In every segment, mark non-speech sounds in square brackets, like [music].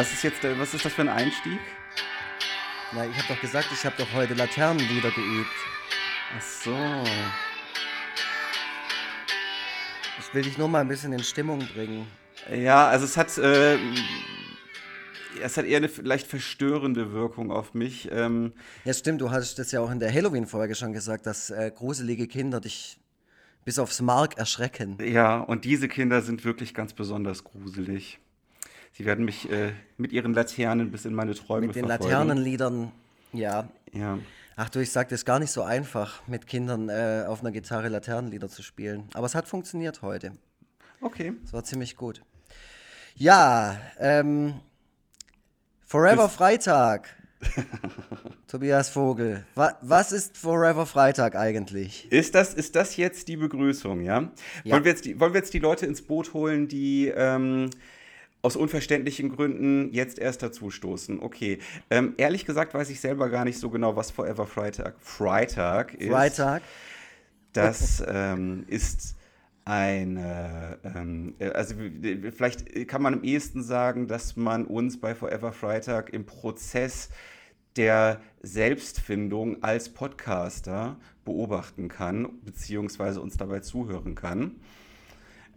Was ist jetzt, was ist das für ein Einstieg? Na, ich habe doch gesagt, ich habe doch heute Laternenlieder geübt. Ach so. Ich will dich nur mal ein bisschen in Stimmung bringen. Ja, also es hat, äh, es hat eher eine leicht verstörende Wirkung auf mich. Ähm, Ja, stimmt, du hast das ja auch in der Halloween-Folge schon gesagt, dass äh, gruselige Kinder dich bis aufs Mark erschrecken. ja, und diese Kinder sind wirklich ganz besonders gruselig. Sie werden mich äh, mit ihren Laternen bis in meine Träume Mit den verfolgen. Laternenliedern, ja. Ja. Ach du, ich sag, das ist gar nicht so einfach, mit Kindern äh, auf einer Gitarre Laternenlieder zu spielen. Aber es hat funktioniert heute. Okay. Es war ziemlich gut. Ja, ähm, Forever Bis- Freitag. [laughs] Tobias Vogel. Wa was ist Forever Freitag eigentlich? Ist das, ist das jetzt die Begrüßung, ja? Ja. Wollen, wir jetzt die, wollen wir jetzt die Leute ins Boot holen, die ähm, aus unverständlichen Gründen jetzt erst dazustoßen? Okay. Ähm, ehrlich gesagt weiß ich selber gar nicht so genau, was Forever Freitag, Freitag ist. Freitag? Das ähm, ist eine, ähm, äh, also w- vielleicht kann man am ehesten sagen, dass man uns bei Forever Freitag im Prozess der Selbstfindung als Podcaster beobachten kann, beziehungsweise uns dabei zuhören kann.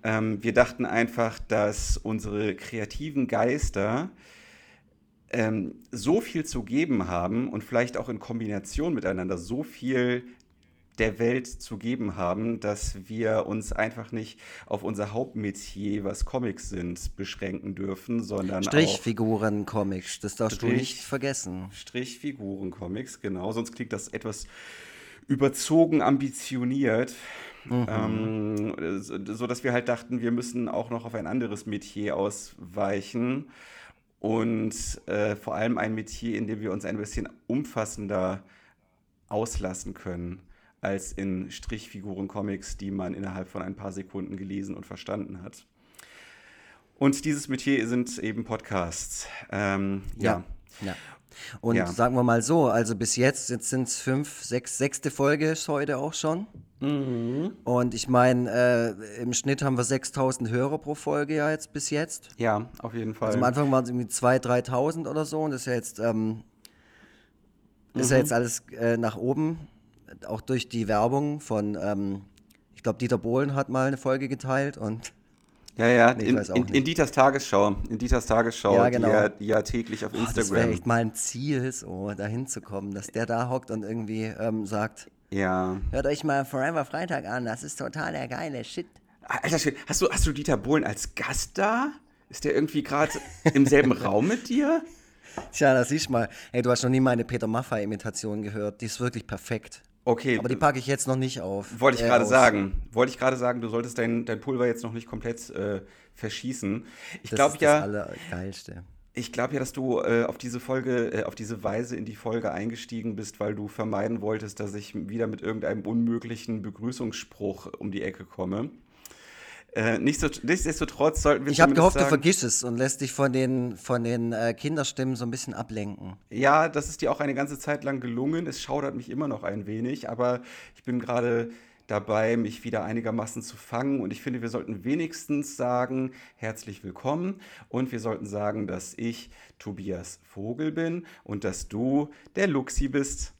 Ähm, wir dachten einfach, dass unsere kreativen Geister ähm, so viel zu geben haben und vielleicht auch in Kombination miteinander so viel der Welt zu geben haben, dass wir uns einfach nicht auf unser Hauptmetier, was Comics sind, beschränken dürfen, sondern Strichfiguren, Comics, das darfst du Strich- nicht vergessen. Strichfiguren-Comics, genau. Sonst klingt das etwas überzogen ambitioniert. Ähm, so, so dass wir halt dachten, wir müssen auch noch auf ein anderes Metier ausweichen. Und äh, vor allem ein Metier, in dem wir uns ein bisschen umfassender auslassen können, als in Strichfiguren-Comics, die man innerhalb von ein paar Sekunden gelesen und verstanden hat. Und dieses Metier sind eben Podcasts. Ähm, ja. ja. Und Ja. sagen wir mal so, also bis jetzt, jetzt sind es fünf, sechs, sechste Folge ist heute auch schon. Mhm. Und ich meine, äh, im Schnitt haben wir 6000 Hörer pro Folge ja jetzt bis jetzt. Ja, auf jeden Fall. Also am Anfang waren es irgendwie 2.000, 3.000 oder so und das ist ja jetzt, ähm, ist Mhm. ja jetzt alles äh, nach oben, auch durch die Werbung von, ähm, ich glaube, Dieter Bohlen hat mal eine Folge geteilt und ja, ja, Nee, in, in, in Dieters Tagesschau, in Dieters Tagesschau, Ja, genau. die, ja, die ja täglich auf boah, das wäre Instagram. echt mal ein Ziel, so dahin zu kommen, dass der da hockt und irgendwie ähm, sagt, Ja. hört euch mal Forever Freitag an, das ist total der geile Shit. Alter hast du, hast du Dieter Bohlen als Gast da? Ist der irgendwie gerade im selben [laughs] Raum mit dir? Tja, das du mal. Hey, du hast noch nie meine Peter Maffay-Imitation gehört, die ist wirklich perfekt. Okay, Aber die packe ich jetzt noch nicht auf. wollte ich äh, gerade sagen. Wollte ich gerade sagen, du solltest dein, dein Pulver jetzt noch nicht komplett äh, verschießen. Ich glaube ja, das Allergeilste. Ich glaube ja, dass du äh, auf diese Folge, äh, auf diese Weise in die Folge eingestiegen bist, weil du vermeiden wolltest, dass ich wieder mit irgendeinem unmöglichen Begrüßungsspruch um die Ecke komme. Äh, so, nichtsdestotrotz sollten wir Ich habe gehofft, du sagen, vergisst es und lässt dich von den, von den äh, Kinderstimmen so ein bisschen ablenken. Ja, das ist dir auch eine ganze Zeit lang gelungen. Es schaudert mich immer noch ein wenig, aber ich bin gerade dabei, mich wieder einigermaßen zu fangen. Und ich finde, wir sollten wenigstens sagen, herzlich willkommen. Und wir sollten sagen, dass ich Tobias Vogel bin und dass du der Luxi bist.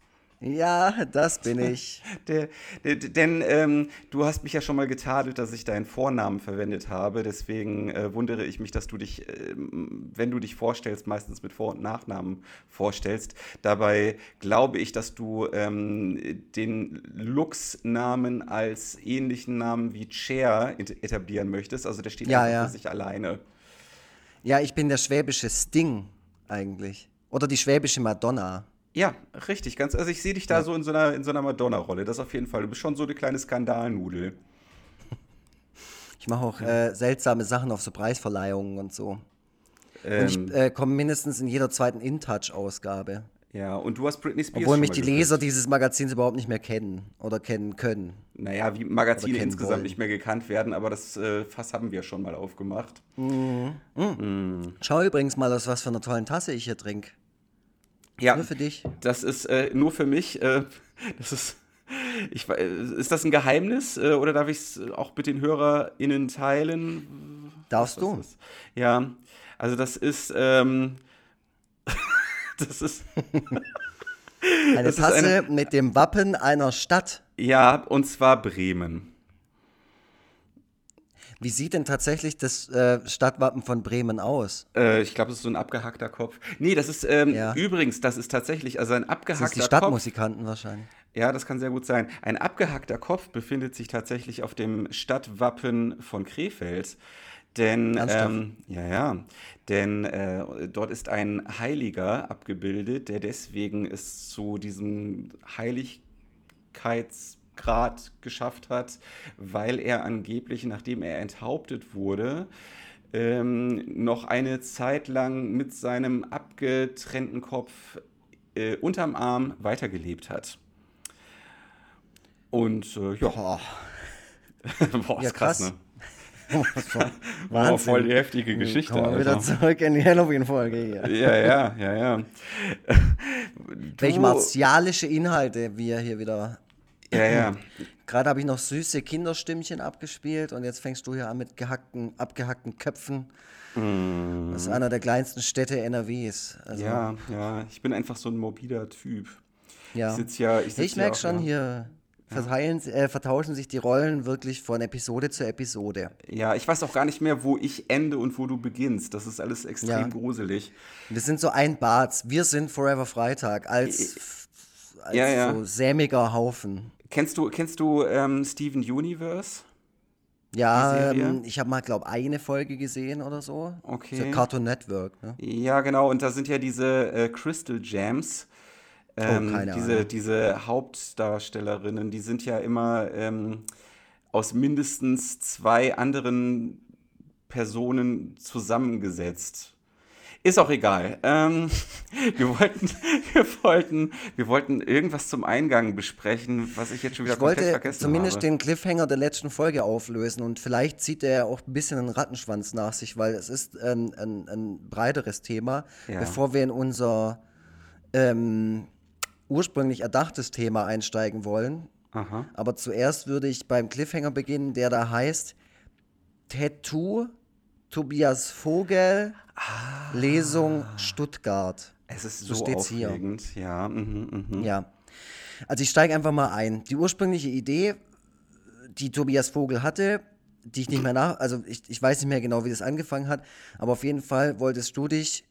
Ja, das bin ich. [laughs] Der, der, denn ähm, du hast mich ja schon mal getadelt, dass ich deinen Vornamen verwendet habe. Deswegen äh, wundere ich mich, dass du dich, ähm, wenn du dich vorstellst, meistens mit Vor- und Nachnamen vorstellst. Dabei glaube ich, dass du ähm, den Lux-Namen als ähnlichen Namen wie Cher et- etablieren möchtest. Also der steht Ja, ja. für sich alleine. Ja, ich bin der schwäbische Sting eigentlich. Oder die schwäbische Madonna. Ja, richtig. Ganz, also ich sehe dich da so in so einer, in so einer Madonna-Rolle. Das auf jeden Fall. Du bist schon so eine kleine Skandalnudel. Ich mache auch äh, seltsame Sachen auf so Preisverleihungen und so. Ähm, Und ich äh, komme mindestens in jeder zweiten InTouch-Ausgabe. Ja, und du hast Britney Spears Obwohl mich die geküsst. Leser dieses Magazins überhaupt nicht mehr kennen oder kennen können. Naja, wie Magazine insgesamt wollen. nicht mehr gekannt werden, aber das äh, Fass haben wir schon mal aufgemacht. Schau übrigens mal, aus was für einer tollen Tasse ich hier trinke. Ja, Nur für dich. das ist äh, nur für mich. Äh, [laughs] das ist, ich, ist das ein Geheimnis äh, oder darf ich es auch mit den HörerInnen teilen? Darfst du? ist? Ja, Also das ist, ähm, [laughs] das ist... eine [laughs] das ist Tasse eine- mit dem Wappen einer Stadt. Ja, und zwar Bremen. Wie sieht denn tatsächlich das äh, Stadtwappen von Bremen aus? Äh, ich glaube, das ist so ein abgehackter Kopf. Nee, das ist ähm, Ja. übrigens, das ist tatsächlich, also ein Das abgehackter ist die Kopf. Stadtmusikanten wahrscheinlich. Ja, das kann sehr gut sein. Ein abgehackter Kopf befindet sich tatsächlich auf dem Stadtwappen von Krefeld. Denn, ähm, ja, ja, denn äh, dort ist ein Heiliger abgebildet, der deswegen es zu diesem Heiligkeitsgrad geschafft hat, weil er angeblich, nachdem er enthauptet wurde, ähm, noch eine Zeit lang mit seinem abgetrennten Kopf äh, unterm Arm weitergelebt hat. Und äh, ja, Boah, [laughs] ja ist krass, krass. ne? [laughs] [laughs] Wahnsinn. Oh, voll die heftige Geschichte. Kommen wir wieder Alter. zurück in die Halloween-Folge hier. Ja, ja, ja, ja. Welche martialische Inhalte wir hier wieder. Ja, ja. [clears throat] Gerade habe ich noch süße Kinderstimmchen abgespielt und jetzt fängst du hier an mit gehackten, abgehackten Köpfen. Das ist einer der kleinsten Städte NRWs. Also. Ja, ja. Ich bin einfach so ein morbider Typ. ja. Ich sitz ja, ich, Ich merke schon, ja. hier verteilen, äh, vertauschen sich die Rollen wirklich von Episode zu Episode. Ja, ich weiß auch gar nicht mehr, wo ich ende und wo du beginnst. Das ist alles extrem Ja. gruselig. Wir sind so ein Bad. Wir sind Forever Freitag als, als Ja, ja. so sämiger Haufen. Kennst du, kennst du ähm, Steven Universe? Ja, ähm, ich habe mal, glaube eine Folge gesehen oder so. Okay. So Cartoon Network, ne? Ja, genau. Und da sind ja diese äh, Crystal Gems. Ähm, Oh, keine diese, Ahnung. diese Hauptdarstellerinnen, die sind ja immer ähm, aus mindestens zwei anderen Personen zusammengesetzt. Ist auch egal. Ähm, [laughs] wir, wollten, [laughs] wir, wollten, wir wollten irgendwas zum Eingang besprechen, was ich jetzt schon wieder Ich komplett wollte vergessen zumindest habe. den Cliffhanger der letzten Folge auflösen und vielleicht zieht er auch ein bisschen einen Rattenschwanz nach sich, weil es ist ein, ein, ein breiteres Thema, Ja. bevor wir in unser ähm, ursprünglich erdachtes Thema einsteigen wollen. Aha. Aber zuerst würde ich beim Cliffhanger beginnen, der da heißt Tattoo Tobias Vogel Lesung Stuttgart. Es ist So so steht's hier. aufregend. Ja, mhm, mhm. Ja. Also ich steige einfach mal ein. Die ursprüngliche Idee, die Tobias Vogel hatte, die ich nicht mehr nach, also ich, ich weiß nicht mehr genau, wie das angefangen hat, aber auf jeden Fall wolltest du dich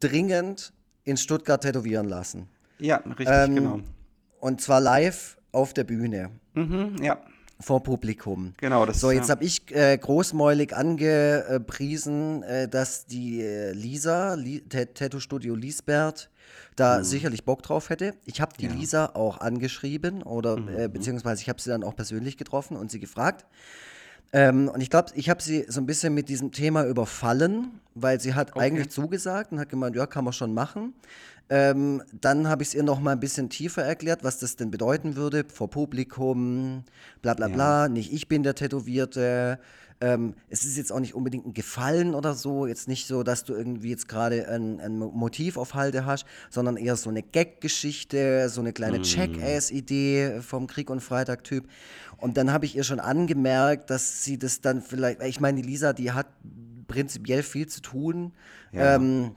dringend in Stuttgart tätowieren lassen. ja richtig, Ähm, genau. Und zwar live auf der Bühne, Mhm, ja, vor Publikum. genau. Das So, jetzt ja. habe ich äh, großmäulig angepriesen, äh, dass die äh, Lisa, Li Tat- Tattoo Studio Liesbert, da sicherlich Bock drauf hätte. Ich habe die Mhm. Ja. Mhm, Lisa auch angeschrieben oder äh, beziehungsweise ich habe sie dann auch persönlich getroffen und sie gefragt. Ähm, und ich glaube, ich habe sie so ein bisschen mit diesem Thema überfallen, weil sie hat eigentlich zugesagt und hat gemeint, ja, kann man schon machen. Ähm, dann habe ich es ihr noch mal ein bisschen tiefer erklärt, was das denn bedeuten würde vor Publikum, bla bla bla. Nicht ich bin der Tätowierte. Ähm, es ist jetzt auch nicht unbedingt ein Gefallen oder so. Jetzt nicht so, dass du irgendwie jetzt gerade ein, ein Mo- Motiv auf Halde hast, sondern eher so eine Gag-Geschichte, so eine kleine Check-Ass-Idee vom Krieg und Freitag-Typ. Und dann habe ich ihr schon angemerkt, dass sie das dann vielleicht, ich meine, die Lisa, die hat prinzipiell viel zu tun. Ja. Ähm,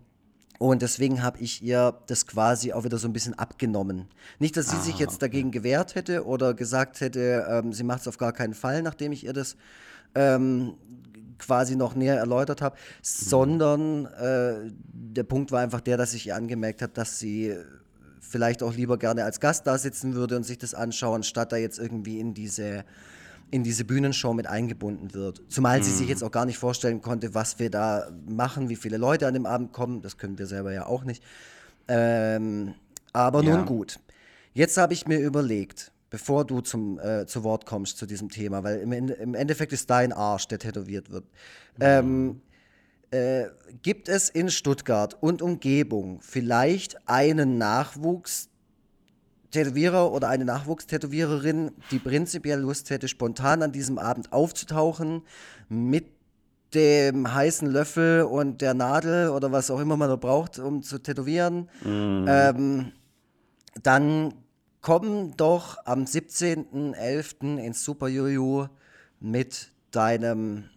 und deswegen habe ich ihr das quasi auch wieder so ein bisschen abgenommen. Nicht, dass sie sich Ah, jetzt dagegen gewehrt hätte oder gesagt hätte, ähm, sie macht es auf gar keinen Fall, nachdem ich ihr das ähm, quasi noch näher erläutert habe, sondern äh, der Punkt war einfach der, dass ich ihr angemerkt habe, dass sie vielleicht auch lieber gerne als Gast da sitzen würde und sich das anschauen, statt da jetzt irgendwie in diese in diese Bühnenshow mit eingebunden wird. Zumal sie sich jetzt auch gar nicht vorstellen konnte, was wir da machen, wie viele Leute an dem Abend kommen. Das können wir selber ja auch nicht. Ähm, aber Ja. nun gut. Jetzt habe ich mir überlegt, bevor du zum, äh, zu Wort kommst zu diesem Thema, weil im, im Endeffekt ist dein Arsch, der tätowiert wird. Ähm, äh, gibt es in Stuttgart und Umgebung vielleicht einen Nachwuchs Tätowierer oder eine Nachwuchstätowiererin, die prinzipiell Lust hätte, spontan an diesem Abend aufzutauchen, mit dem heißen Löffel und der Nadel oder was auch immer man da braucht, um zu tätowieren, ähm, dann komm doch am 17.11. ins Super Juju mit deinem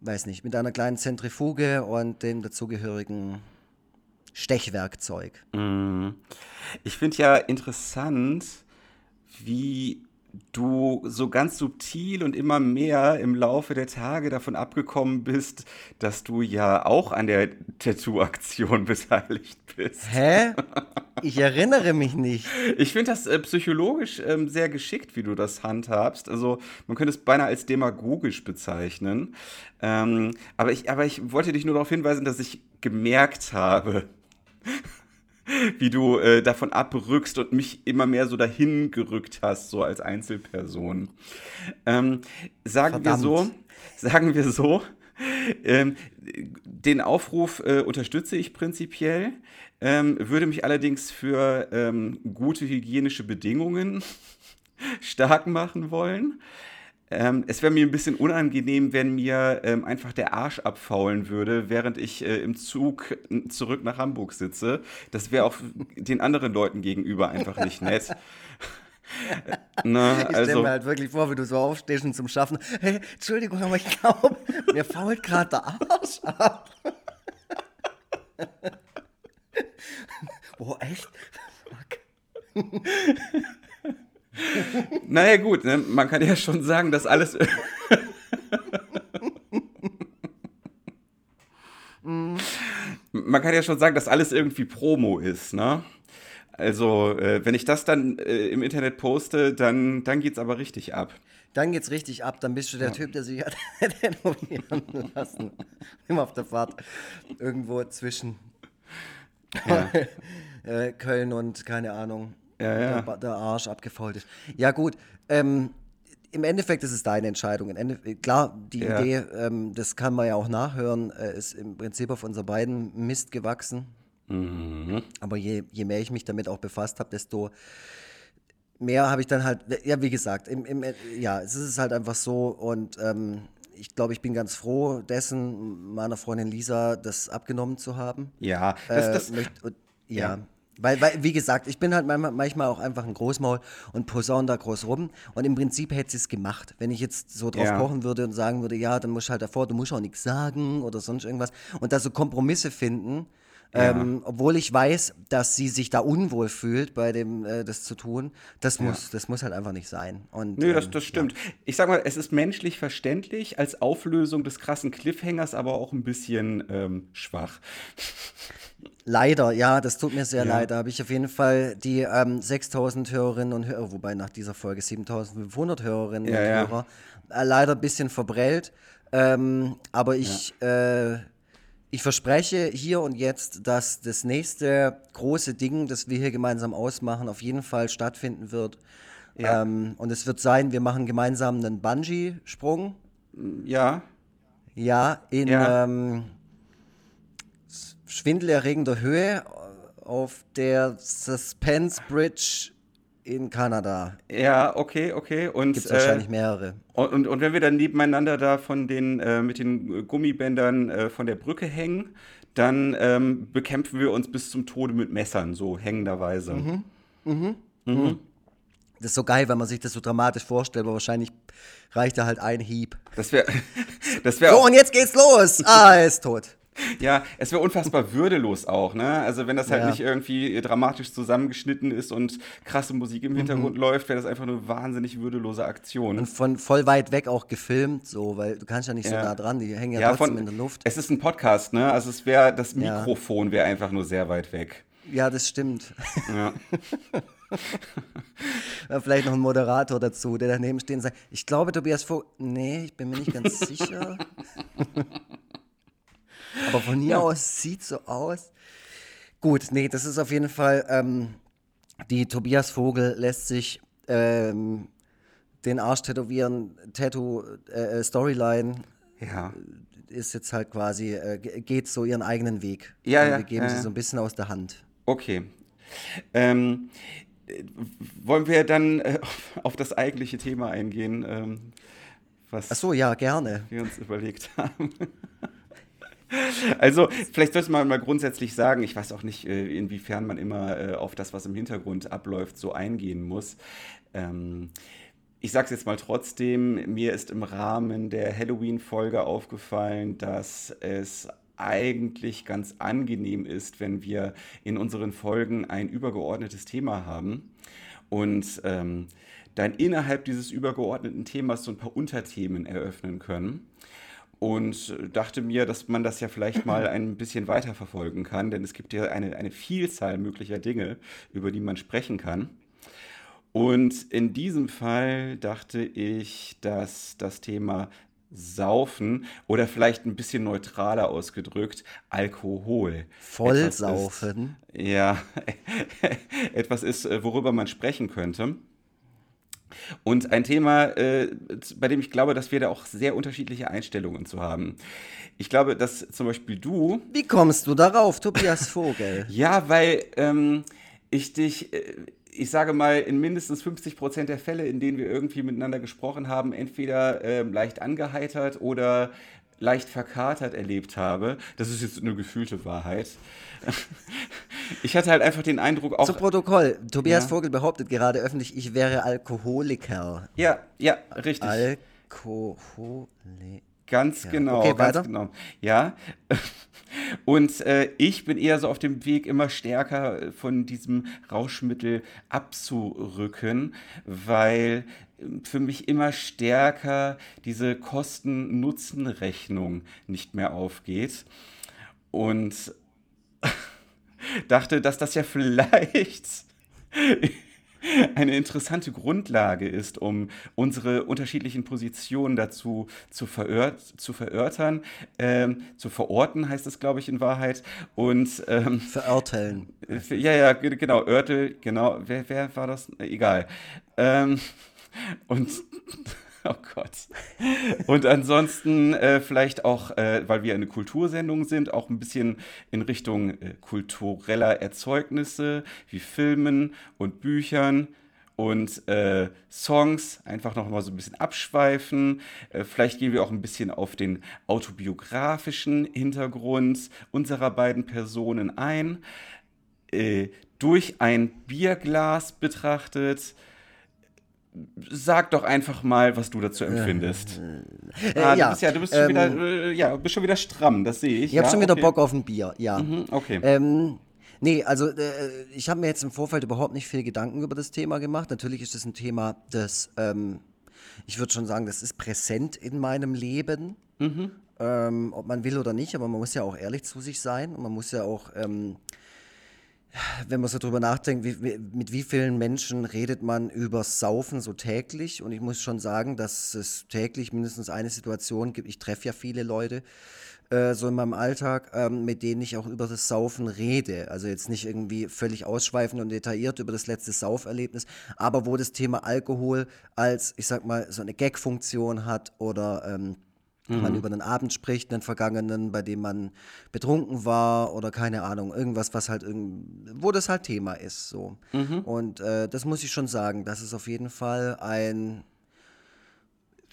weiß nicht, mit einer kleinen Zentrifuge und dem dazugehörigen Stechwerkzeug. Mhm. Ich finde ja interessant, wie du so ganz subtil und immer mehr im Laufe der Tage davon abgekommen bist, dass du ja auch an der Tattoo-Aktion [laughs] beteiligt bist. Hä? Ich erinnere mich nicht. Ich finde das äh, psychologisch ähm, sehr geschickt, wie du das handhabst. Also man könnte es beinahe als demagogisch bezeichnen. Ähm, aber, ich, aber ich wollte dich nur darauf hinweisen, dass ich gemerkt habe, wie du äh, davon abrückst und mich immer mehr so dahin gerückt hast, so als Einzelperson. Ähm, sagen Verdammt. wir so, sagen wir so, ähm, den Aufruf äh, unterstütze ich prinzipiell, ähm, würde mich allerdings für ähm, gute hygienische Bedingungen [laughs] stark machen wollen. Ähm, es wäre mir ein bisschen unangenehm, wenn mir ähm, einfach der Arsch abfaulen würde, während ich äh, im Zug zurück nach Hamburg sitze. Das wäre auch den anderen Leuten gegenüber einfach nicht nett. [laughs] Na, ich stelle also, mir halt wirklich vor, wie du so aufstehst und zum Schaffen. Hey, Entschuldigung, aber ich glaube, mir fault gerade der Arsch ab. [laughs] oh, echt? Fuck. [laughs] naja, gut, ne? man kann ja schon sagen, dass alles. [laughs] man kann ja schon sagen, dass alles irgendwie Promo ist, ne? Also, äh, wenn ich das dann äh, im Internet poste, dann, dann es aber richtig ab. Dann geht's richtig ab, dann bist du der ja. Typ, der sich hat [laughs] tätowieren lassen. Immer auf der Fahrt. Irgendwo zwischen ja. Äh, Köln und keine Ahnung ja, ja. Der, der, Arsch abgefault ist. Ja, gut. Ähm, Im Endeffekt ist es deine Entscheidung. Ende, klar, die ja. Idee, ähm, das kann man ja auch nachhören, äh, ist im Prinzip auf unser beiden Mist gewachsen. Mhm. Aber je, je mehr ich mich damit auch befasst habe, desto mehr habe ich dann halt, ja, wie gesagt, im, im, ja, es ist halt einfach so und ähm, ich glaube, ich bin ganz froh dessen, meiner Freundin Lisa das abgenommen zu haben. Ja, das, äh, das, möcht, ja. ja. Weil, weil, wie gesagt, ich bin halt manchmal auch einfach ein Großmaul und posaun da groß rum. Und im Prinzip hätte sie es gemacht. Wenn ich jetzt so drauf ja. pochen würde und sagen würde, ja, dann musst du halt davor, du musst auch nichts sagen oder sonst irgendwas. Und da so Kompromisse finden, ja. ähm, obwohl ich weiß, dass sie sich da unwohl fühlt, bei dem äh, das zu tun, das muss, ja. das muss halt einfach nicht sein. Und, Nö, das, ähm, das stimmt. Ich sag mal, es ist menschlich verständlich, als Auflösung des krassen Cliffhangers, aber auch ein bisschen ähm, schwach. Leider, ja, das tut mir sehr ja. leid. Da habe ich auf jeden Fall die ähm, 6000 Hörerinnen und Hörer, wobei nach dieser Folge 7500 Hörerinnen ja, und ja. Hörer, äh, leider ein bisschen verbrellt. Ähm, aber ich, äh, ich verspreche hier und jetzt, dass das nächste große Ding, das wir hier gemeinsam ausmachen, auf jeden Fall stattfinden wird. Ähm, und es wird sein, wir machen gemeinsam einen Bungee-Sprung. Ja. Ja, in. Schwindelerregender Höhe auf der Suspense Bridge in Kanada. Ja, okay, okay. Und gibt es wahrscheinlich äh, mehrere. Und, und, und, wenn wir dann nebeneinander da von den äh, mit den Gummibändern äh, von der Brücke hängen, dann ähm, bekämpfen wir uns bis zum Tode mit Messern, so hängenderweise. Mhm. Mhm. Mhm. mhm. Das ist so geil, wenn man sich das so dramatisch vorstellt, aber wahrscheinlich reicht da halt ein Hieb. Das wäre. [laughs] Das wär so, und jetzt geht's los. Ah, er ist tot. Ja, es wäre unfassbar [laughs] würdelos auch, ne? Also wenn das halt ja. nicht irgendwie dramatisch zusammengeschnitten ist und krasse Musik im Hintergrund mhm. läuft, wäre das einfach eine wahnsinnig würdelose Aktion. Und von voll weit weg auch gefilmt, so, weil du kannst ja nicht ja. so nah dran, die hängen ja, ja trotzdem von, in der Luft. Es ist ein Podcast, ne? Also es wäre, das Mikrofon wäre einfach nur sehr weit weg. Ja, das stimmt. Ja. [laughs] Vielleicht noch ein Moderator dazu, der daneben stehen und sagt, ich glaube, Tobias Vogel, nee, ich bin mir nicht ganz sicher. [laughs] Aber von hier ja. aus sieht so aus. Gut, nee, das ist auf jeden Fall, ähm, die Tobias Vogel lässt sich ähm, den Arsch tätowieren, Tattoo, äh, äh Storyline. Ja. Ist jetzt halt quasi, äh, geht so ihren eigenen Weg. Ja, ja. Wir geben ja, sie so ein bisschen aus der Hand. Okay. Ähm, wollen wir dann äh, [laughs] auf das eigentliche Thema eingehen, ähm, was Ach so, ja, gerne. wir uns überlegt haben? [laughs] [laughs] Also, vielleicht sollte man mal grundsätzlich sagen, ich weiß auch nicht, äh, inwiefern man immer äh, auf das, was im Hintergrund abläuft, so eingehen muss. Ähm, ich sage es jetzt mal trotzdem, mir ist im Rahmen der Halloween-Folge aufgefallen, dass es eigentlich ganz angenehm ist, wenn wir in unseren Folgen ein übergeordnetes Thema haben und ähm, dann innerhalb dieses übergeordneten Themas so ein paar Unterthemen eröffnen können. Und dachte mir, dass man das ja vielleicht mal ein bisschen weiterverfolgen kann, denn es gibt ja eine, eine Vielzahl möglicher Dinge, über die man sprechen kann. Und in diesem Fall dachte ich, dass das Thema Saufen oder vielleicht ein bisschen neutraler ausgedrückt, Alkohol. Vollsaufen. Ist, ja, [laughs] etwas ist, worüber man sprechen könnte. Und ein Thema, äh, bei dem ich glaube, dass wir da auch sehr unterschiedliche Einstellungen zu haben. Ich glaube, dass zum Beispiel du. Wie kommst du darauf, Tobias Vogel? [laughs] ja, weil ähm, ich dich. Äh, ich sage mal, in mindestens 50 Prozent der Fälle, in denen wir irgendwie miteinander gesprochen haben, entweder äh, leicht angeheitert oder leicht verkatert erlebt habe. Das ist jetzt eine gefühlte Wahrheit. [laughs] Ich hatte halt einfach den Eindruck auch. Zu Protokoll. Tobias ja. Vogel behauptet gerade öffentlich, ich wäre Alkoholiker. Ja, ja, richtig. Alkoholiker. Ganz genau. Okay, ganz genau. Ja. [laughs] Und äh, ich bin eher so auf dem Weg, immer stärker von diesem Rauschmittel abzurücken, weil ähm, für mich immer stärker diese Kosten-Nutzen-Rechnung nicht mehr aufgeht. Und [laughs] dachte, dass das ja vielleicht [laughs] eine interessante Grundlage ist, um unsere unterschiedlichen Positionen dazu zu, verört, zu verörtern, ähm, zu verorten heißt es, glaube ich, in Wahrheit. Und ähm, verörteln. [laughs] Ja, ja, genau, Örtel, genau. Wer, wer war das? Egal. Ähm, und Oh Gott. Und ansonsten äh, vielleicht auch, äh, weil wir eine Kultursendung sind, auch ein bisschen in Richtung äh, kultureller Erzeugnisse wie Filmen und Büchern und äh, Songs einfach noch mal so ein bisschen abschweifen. Äh, vielleicht gehen wir auch ein bisschen auf den autobiografischen Hintergrund unserer beiden Personen ein. Äh, durch ein Bierglas betrachtet sag doch einfach mal, was du dazu empfindest. Äh, ah, ja, du bist ja, du bist schon ähm, wieder, äh, ja, bist schon wieder stramm, das sehe ich. Ich habe ja, schon wieder okay. Bock auf ein Bier, ja. Mhm, okay. Ähm, nee, also äh, ich habe mir jetzt im Vorfeld überhaupt nicht viel Gedanken über das Thema gemacht. Natürlich ist es ein Thema, das, ähm, ich würde schon sagen, das ist präsent in meinem Leben. Mhm. Ähm, ob man will oder nicht, aber man muss ja auch ehrlich zu sich sein und man muss ja auch ähm, wenn man so drüber nachdenkt, wie, mit wie vielen Menschen redet man über Saufen so täglich? Und ich muss schon sagen, dass es täglich mindestens eine Situation gibt. Ich treffe ja viele Leute äh, so in meinem Alltag, ähm, mit denen ich auch über das Saufen rede. Also jetzt nicht irgendwie völlig ausschweifend und detailliert über das letzte Sauferlebnis, aber wo das Thema Alkohol als, ich sag mal, so eine Gag-Funktion hat oder ähm, mhm. man über einen Abend spricht, einen vergangenen, bei dem man betrunken war oder keine Ahnung, irgendwas, was halt, wo das halt Thema ist. So. Mhm. Und äh, das muss ich schon sagen, dass es auf jeden Fall ein,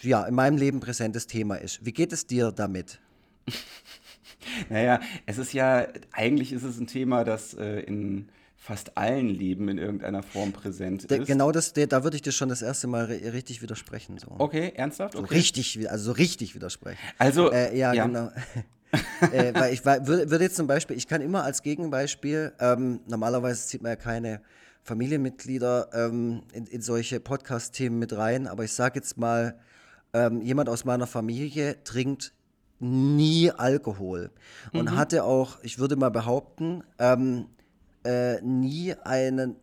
ja, in meinem Leben präsentes Thema ist. Wie geht es dir damit? [laughs] naja, es ist ja, eigentlich ist es ein Thema, das äh, in fast allen Leben in irgendeiner Form präsent ist. Genau das, da würde ich dir schon das erste Mal richtig widersprechen. So. Okay, ernsthaft? Okay. So richtig, also so richtig widersprechen. Also, äh, ja, ja, genau. [laughs] äh, weil ich würde würd jetzt zum Beispiel, ich kann immer als Gegenbeispiel, ähm, normalerweise zieht man ja keine Familienmitglieder ähm, in, in, solche Podcast-Themen mit rein, aber ich sage jetzt mal, ähm, jemand aus meiner Familie trinkt nie Alkohol und mhm. hatte auch, ich würde mal behaupten, ähm, äh, nie einen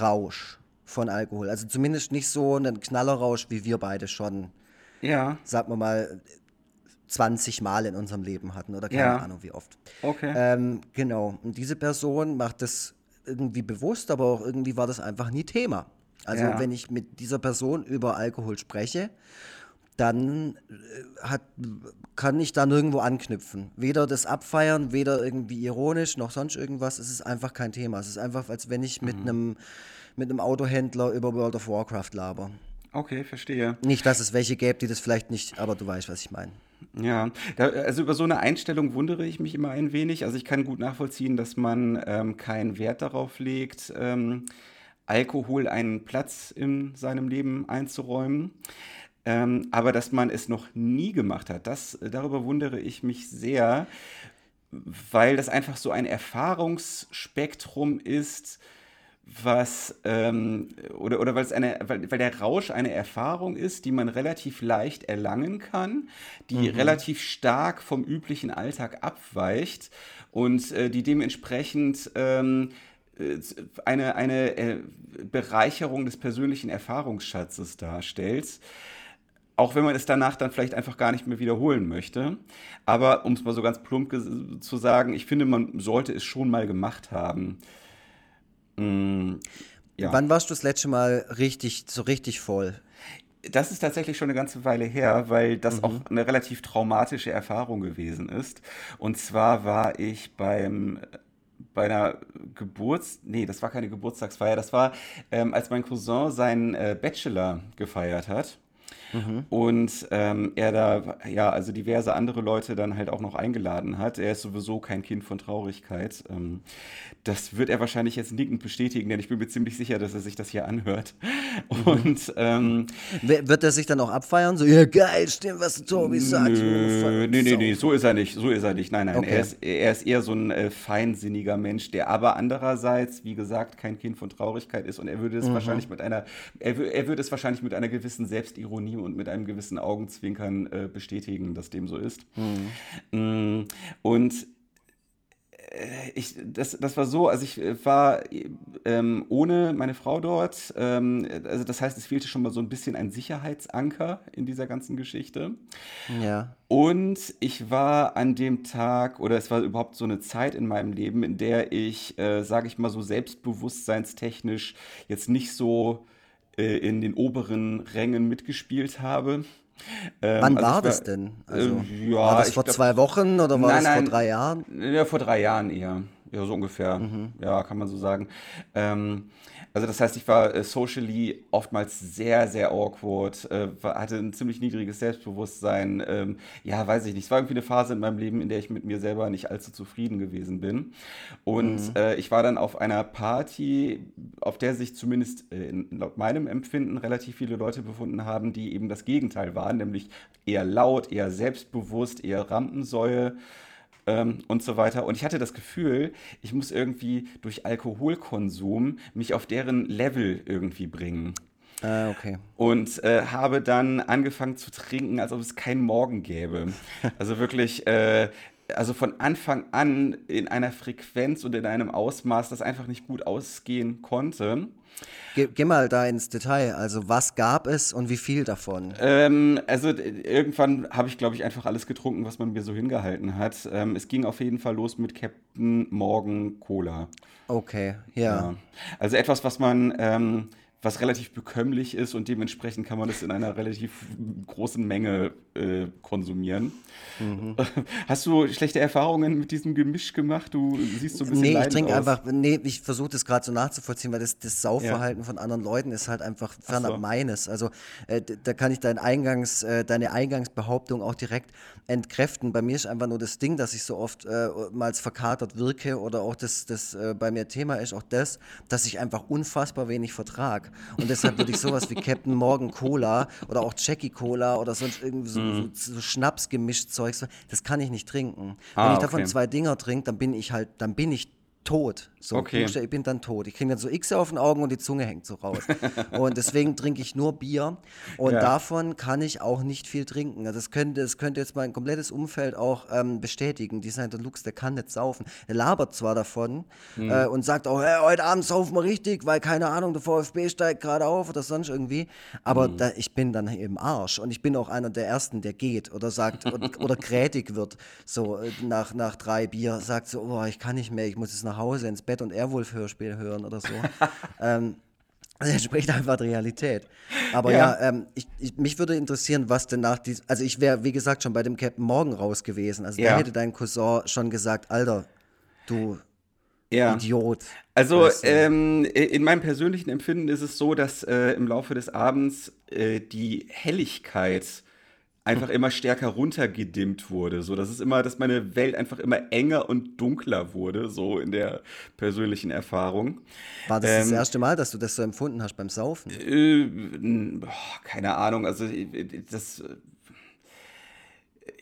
Rausch von Alkohol. Also zumindest nicht so einen Knallerrausch, wie wir beide schon, ja. sagen wir mal, 20 Mal in unserem Leben hatten oder keine ja. Ahnung wie oft. Okay. Ähm, genau. Und diese Person macht das irgendwie bewusst, aber auch irgendwie war das einfach nie Thema. Also ja. wenn ich mit dieser Person über Alkohol spreche dann äh, hat, kann ich da nirgendwo anknüpfen. Weder das Abfeiern, weder irgendwie ironisch noch sonst irgendwas. Es ist einfach kein Thema. Es ist einfach, als wenn ich mit mhm. einem mit einem Autohändler über World of Warcraft laber. Okay, verstehe. Nicht, dass es welche gäbe, die das vielleicht nicht, aber du weißt, was ich meine. Ja, da, also über so eine Einstellung wundere ich mich immer ein wenig. Also ich kann gut nachvollziehen, dass man ähm, keinen Wert darauf legt, ähm, Alkohol einen Platz in seinem Leben einzuräumen. Ähm, aber dass man es noch nie gemacht hat, das, darüber wundere ich mich sehr, weil das einfach so ein Erfahrungsspektrum ist, was ähm, oder, oder weil es eine, weil, weil der Rausch eine Erfahrung ist, die man relativ leicht erlangen kann, die mhm. relativ stark vom üblichen Alltag abweicht und äh, die dementsprechend ähm, äh, eine, eine äh, Bereicherung des persönlichen Erfahrungsschatzes darstellt. Auch wenn man es danach dann vielleicht einfach gar nicht mehr wiederholen möchte. Aber um es mal so ganz plump zu sagen, ich finde, man sollte es schon mal gemacht haben. Mm, ja. Wann warst du das letzte Mal richtig, so richtig voll? Das ist tatsächlich schon eine ganze Weile her, weil das mhm. auch eine relativ traumatische Erfahrung gewesen ist. Und zwar war ich beim bei einer Geburts... Nee, das war keine Geburtstagsfeier. Das war, ähm, als mein Cousin seinen äh, Bachelor gefeiert hat. Mhm. Und ähm, er da, ja, also diverse andere Leute dann halt auch noch eingeladen hat. Er ist sowieso kein Kind von Traurigkeit. Ähm, das wird er wahrscheinlich jetzt nickend bestätigen, denn ich bin mir ziemlich sicher, dass er sich das hier anhört. [laughs] Mhm. Und ähm, wird er sich dann auch abfeiern? So, ja geil, stimmt, was Tobi sagt. Nö, nee, nee, nee, so ist er nicht. So ist er nicht. Nein, nein. Okay. Er, ist, er ist eher so ein äh, feinsinniger Mensch, der aber andererseits, wie gesagt, kein Kind von Traurigkeit ist und er würde es mhm. wahrscheinlich mit einer, er, er würde es wahrscheinlich mit einer gewissen Selbstironie und mit einem gewissen Augenzwinkern äh, bestätigen, dass dem so ist. Mhm. Und äh, ich, das, das war so, also ich äh, war ähm, ohne meine Frau dort. Ähm, also das heißt, es fehlte schon mal so ein bisschen ein Sicherheitsanker in dieser ganzen Geschichte. Ja. Und ich war an dem Tag, oder es war überhaupt so eine Zeit in meinem Leben, in der ich, äh, sage ich mal so selbstbewusstseinstechnisch jetzt nicht so äh, in den oberen Rängen mitgespielt habe. Ähm, Wann also war das denn? Also, äh, ja, war das vor glaub, zwei Wochen oder war nein, das nein, vor drei Jahren? Ja, vor drei Jahren eher. Ja, so ungefähr. Mhm. Ja, kann man so sagen. Ähm, also das heißt, ich war äh, socially oftmals sehr, sehr awkward, äh, hatte ein ziemlich niedriges Selbstbewusstsein. Ähm, ja, weiß ich nicht. Es war irgendwie eine Phase in meinem Leben, in der ich mit mir selber nicht allzu zufrieden gewesen bin. Und mhm. äh, ich war dann auf einer Party, auf der sich zumindest laut meinem Empfinden relativ viele Leute befunden haben, die eben das Gegenteil waren, nämlich eher laut, eher selbstbewusst, eher Rampensäue ähm, und so weiter. Und ich hatte das Gefühl, ich muss irgendwie durch Alkoholkonsum mich auf deren Level irgendwie bringen. Ah, okay. Und äh, habe dann angefangen zu trinken, als ob es keinen Morgen gäbe. [laughs] Also wirklich, äh, also von Anfang an in einer Frequenz und in einem Ausmaß, das einfach nicht gut ausgehen konnte. Geh, geh, mal da ins Detail. Also, was gab es und wie viel davon? Ähm, also, irgendwann habe ich, glaube ich, einfach alles getrunken, was man mir so hingehalten hat. Ähm, es ging auf jeden Fall los mit Captain Morgan Cola. Okay, ja. ja. Also, etwas, was man. Ähm, was relativ bekömmlich ist und dementsprechend kann man das in einer relativ großen Menge äh, konsumieren. Mhm. [laughs] Hast du schlechte Erfahrungen mit diesem Gemisch gemacht? Du siehst so ein bisschen Nee, ich trinke einfach, nee, ich versuche das gerade so nachzuvollziehen, weil das, das Saufverhalten ja. von anderen Leuten ist halt einfach fernab so. meines. Also äh, da kann ich dein Eingangs, äh, deine Eingangsbehauptung auch direkt entkräften. Bei mir ist einfach nur das Ding, dass ich so oft äh, mal verkatert wirke oder auch das, das äh, bei mir Thema ist, auch das, dass ich einfach unfassbar wenig Und deshalb würde ich sowas wie Captain Morgan Cola oder auch Jackie Cola oder sonst irgendwie so, mm. so, so Schnaps gemischt Zeugs, das kann ich nicht trinken. Ah, Wenn ich davon okay. zwei Dinger trinke, dann bin ich halt, dann bin ich tot. So, okay. ich bin dann tot. Ich kriege dann so X auf den Augen und die Zunge hängt so raus. [laughs] und deswegen trinke ich nur Bier. Und ja. davon kann ich auch nicht viel trinken. Also das könnte, das könnte jetzt mein komplettes Umfeld auch ähm, bestätigen. Die sagen, der Lux, der kann nicht saufen. Der labert zwar davon mhm. äh, und sagt auch, hey, heute Abend saufen wir richtig, weil keine Ahnung, der VfB steigt gerade auf oder sonst irgendwie. Aber mhm. da, ich bin dann im Arsch. Und ich bin auch einer der Ersten, der geht oder sagt [laughs] oder, oder krätig wird. So äh, nach, nach drei Bier sagt so, oh, ich kann nicht mehr, ich muss jetzt nach Hause ins Bett und Airwolf-Hörspiel hören oder so. [laughs] ähm, also er spricht einfach Realität. Aber ja, ja ähm, ich, ich, mich würde interessieren, was denn nach diesem. Also, ich wäre, wie gesagt, schon bei dem Captain Morgan raus gewesen. Also, ja. da hätte dein Cousin schon gesagt: Alter, du ja. Idiot. Also, ähm, in meinem persönlichen Empfinden ist es so, dass äh, im Laufe des Abends äh, die Helligkeit einfach immer stärker runtergedimmt wurde. So, das ist immer, dass meine Welt einfach immer enger und dunkler wurde, so in der persönlichen Erfahrung. War das ähm, das erste Mal, dass du das so empfunden hast beim Saufen? Äh, keine Ahnung, also äh, das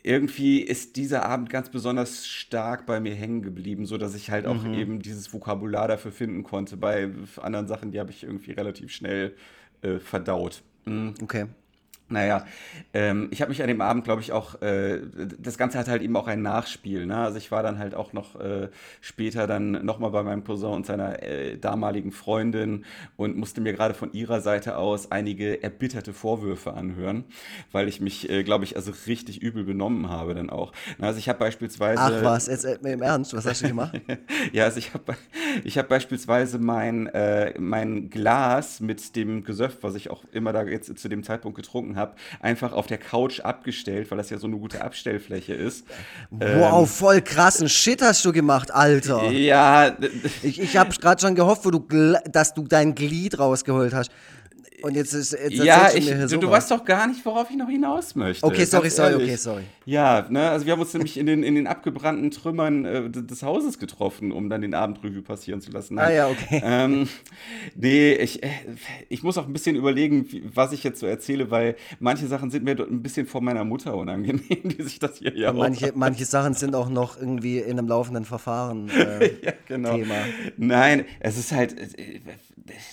irgendwie ist dieser Abend ganz besonders stark bei mir hängen geblieben, so dass ich halt auch mhm. eben dieses Vokabular dafür finden konnte. Bei anderen Sachen, die habe ich irgendwie relativ schnell äh, verdaut. Mhm. Okay. Naja, ähm, ich habe mich an dem Abend, glaube ich, auch, äh, das Ganze hat halt eben auch ein Nachspiel. Ne? Also ich war dann halt auch noch äh, später dann nochmal bei meinem Cousin und seiner äh, damaligen Freundin und musste mir gerade von ihrer Seite aus einige erbitterte Vorwürfe anhören, weil ich mich, äh, glaube ich, also richtig übel benommen habe dann auch. Na, also ich habe beispielsweise... Ach was, jetzt äh, im Ernst, was hast du gemacht? [laughs] ja, also ich habe ich hab beispielsweise mein, äh, mein Glas mit dem Gesöff, was ich auch immer da jetzt zu dem Zeitpunkt getrunken habe, einfach auf der Couch abgestellt, weil das ja so eine gute Abstellfläche ist. Wow, ähm, voll krassen Shit hast du gemacht, Alter. Ja. Ich, ich habe gerade schon gehofft, du, dass du dein Glied rausgeholt hast. Und jetzt ist jetzt Ja, ich, du, du, weißt doch gar nicht, worauf ich noch hinaus möchte. Okay, sorry, sorry, okay, sorry. Ja, ne, also wir haben uns nämlich in den, in den abgebrannten Trümmern äh, des Hauses getroffen, um dann den Abendreview passieren zu lassen. Nein. Ah ja, okay. [laughs] Ähm, nee, ich, äh, ich muss auch ein bisschen überlegen, wie, was ich jetzt so erzähle, weil manche Sachen sind mir ein bisschen von meiner Mutter unangenehm, [laughs] die sich das hier ja manche, manche Sachen sind auch noch irgendwie in einem laufenden Verfahren äh, [laughs] ja, genau. Thema. Nein, es ist halt äh,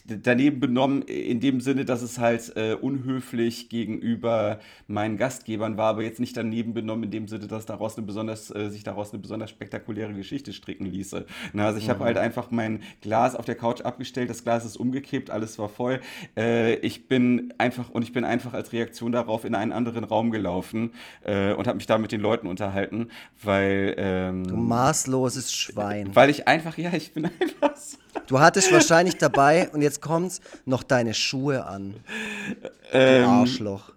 daneben benommen in dem Sinne, dass es halt äh, unhöflich gegenüber meinen Gastgebern war, aber jetzt nicht daneben benommen in dem Sinne, dass daraus eine besonders, äh, sich daraus eine besonders spektakuläre Geschichte stricken ließe. Na, also ich mhm. habe halt einfach mein Glas auf der Couch abgestellt, das Glas ist umgekippt, alles war voll. Äh, ich bin einfach und ich bin einfach als Reaktion darauf in einen anderen Raum gelaufen äh, und habe mich da mit den Leuten unterhalten, weil ähm, du maßloses Schwein. Weil ich einfach, ja, ich bin [laughs] einfach so Du hattest wahrscheinlich dabei, und jetzt kommt's, noch deine Schuhe an. Ähm, Arschloch.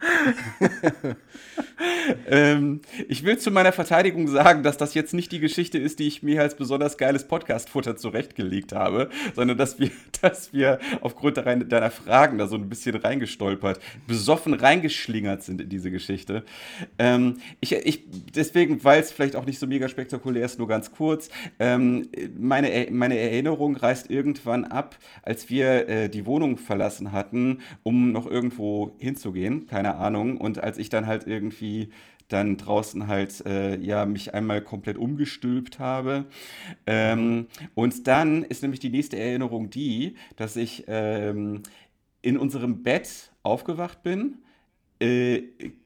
[laughs] [laughs] ähm, ich will zu meiner Verteidigung sagen, dass das jetzt nicht die Geschichte ist, die ich mir als besonders geiles Podcast-Futter zurechtgelegt habe, sondern dass wir, [laughs] dass wir aufgrund deiner Fragen da so ein bisschen reingestolpert, besoffen reingeschlingert sind in diese Geschichte. Ähm, ich, ich, deswegen, weil es vielleicht auch nicht so mega spektakulär ist, nur ganz kurz. Ähm, meine, meine Erinnerung reißt irgendwann ab, als wir äh, die Wohnung verlassen hatten, um noch irgendwo hinzugehen, keine Ahnung. Und als ich dann halt irgendwie irgendwie dann draußen halt äh, ja mich einmal komplett umgestülpt habe. Ähm, und dann ist nämlich die nächste Erinnerung die, dass ich ähm, in unserem Bett aufgewacht bin, äh,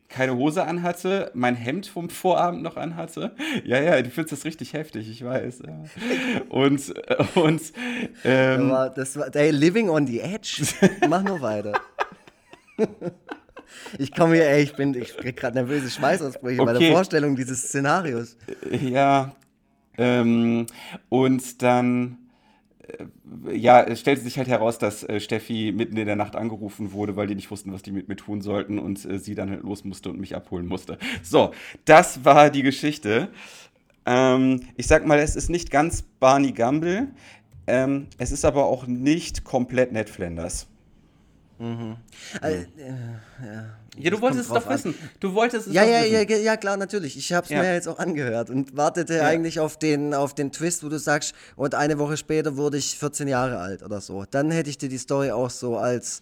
keine Hose anhatte, mein Hemd vom [laughs] Vorabend noch anhatte. Ja, ja, du findest das richtig heftig, ich weiß. Ja. Und, äh, und [laughs] ähm, das war, das war, hey, living on the edge. Mach nur weiter. [laughs] Ich komme hier, ey, ich bin, ich krieg gerade nervöse Schweißausbrüche okay. bei der Vorstellung dieses Szenarios. Ja, ähm, und dann, äh, ja, es stellte sich halt heraus, dass äh, Steffi mitten in der Nacht angerufen wurde, weil die nicht wussten, was die mit mir tun sollten und äh, sie dann halt los musste und mich abholen musste. So, das war die Geschichte. Ähm, ich sag mal, es ist nicht ganz Barney Gumble, ähm, es ist aber auch nicht komplett Ned Flanders. Mhm. Also, äh, ja. ja, du wolltest es doch an. wissen. Du wolltest es ja, doch ja, wissen. Ja, ja, klar, natürlich. Ich habe es ja. mir jetzt auch angehört und wartete ja. eigentlich auf den, auf den Twist, wo du sagst, und eine Woche später wurde ich 14 Jahre alt oder so. Dann hätte ich dir die Story auch so als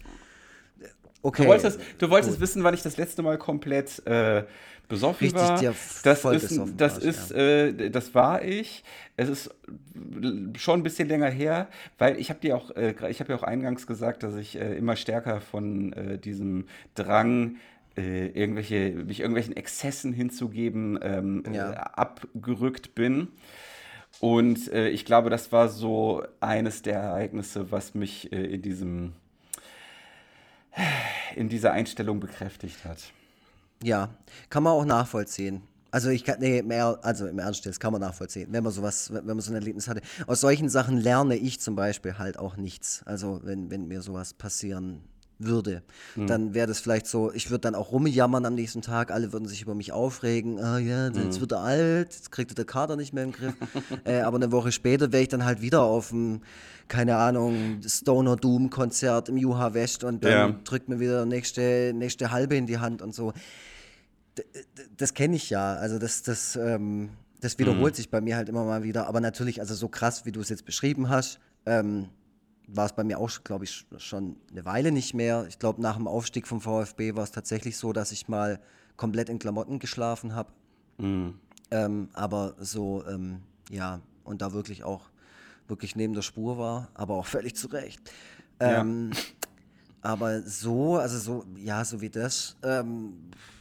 Okay. Du wolltest, du wolltest wissen, wann ich das letzte Mal komplett äh, besoffen Richtig, war. Dir das ist, das warst, ist, ja. äh, das war ich. Es ist schon ein bisschen länger her, weil ich habe dir auch, äh, ich habe ja auch eingangs gesagt, dass ich äh, immer stärker von äh, diesem Drang äh, irgendwelche, mich irgendwelchen Exzessen hinzugeben, ähm, ja. abgerückt bin. Und ich glaube, das war so eines der Ereignisse, was mich in diesem in dieser Einstellung bekräftigt hat. Ja, kann man auch nachvollziehen. Also ich kann, nee, mehr, also im Ernst das kann man nachvollziehen, wenn man sowas, wenn man so ein Erlebnis hatte. Aus solchen Sachen lerne ich zum Beispiel halt auch nichts. Also wenn, wenn mir sowas passieren würde, mhm. dann wäre das vielleicht so, ich würde dann auch rumjammern am nächsten Tag, alle würden sich über mich aufregen, ah ja, jetzt mhm. wird er alt, jetzt kriegt er der Kader nicht mehr im Griff. [laughs] äh, aber eine Woche später wäre ich dann halt wieder auf dem, keine Ahnung, Stoner Doom Konzert im Juha West und dann ja. drückt mir wieder nächste, nächste halbe in die Hand und so. D das kenne ich ja, also das, das, ähm, das wiederholt mhm. sich bei mir halt immer mal wieder, aber natürlich, also so krass, wie du es jetzt beschrieben hast, ähm, war es bei mir auch, glaube ich, schon eine Weile nicht mehr. Ich glaube, nach dem Aufstieg vom VfB war es tatsächlich so, dass ich mal komplett in Klamotten geschlafen habe. Mhm. Ähm, aber so, ähm, ja, und da wirklich auch wirklich neben der Spur war, aber auch [laughs] völlig zu Recht. Ähm, ja. Aber so, also so, ja, so wie das, ähm,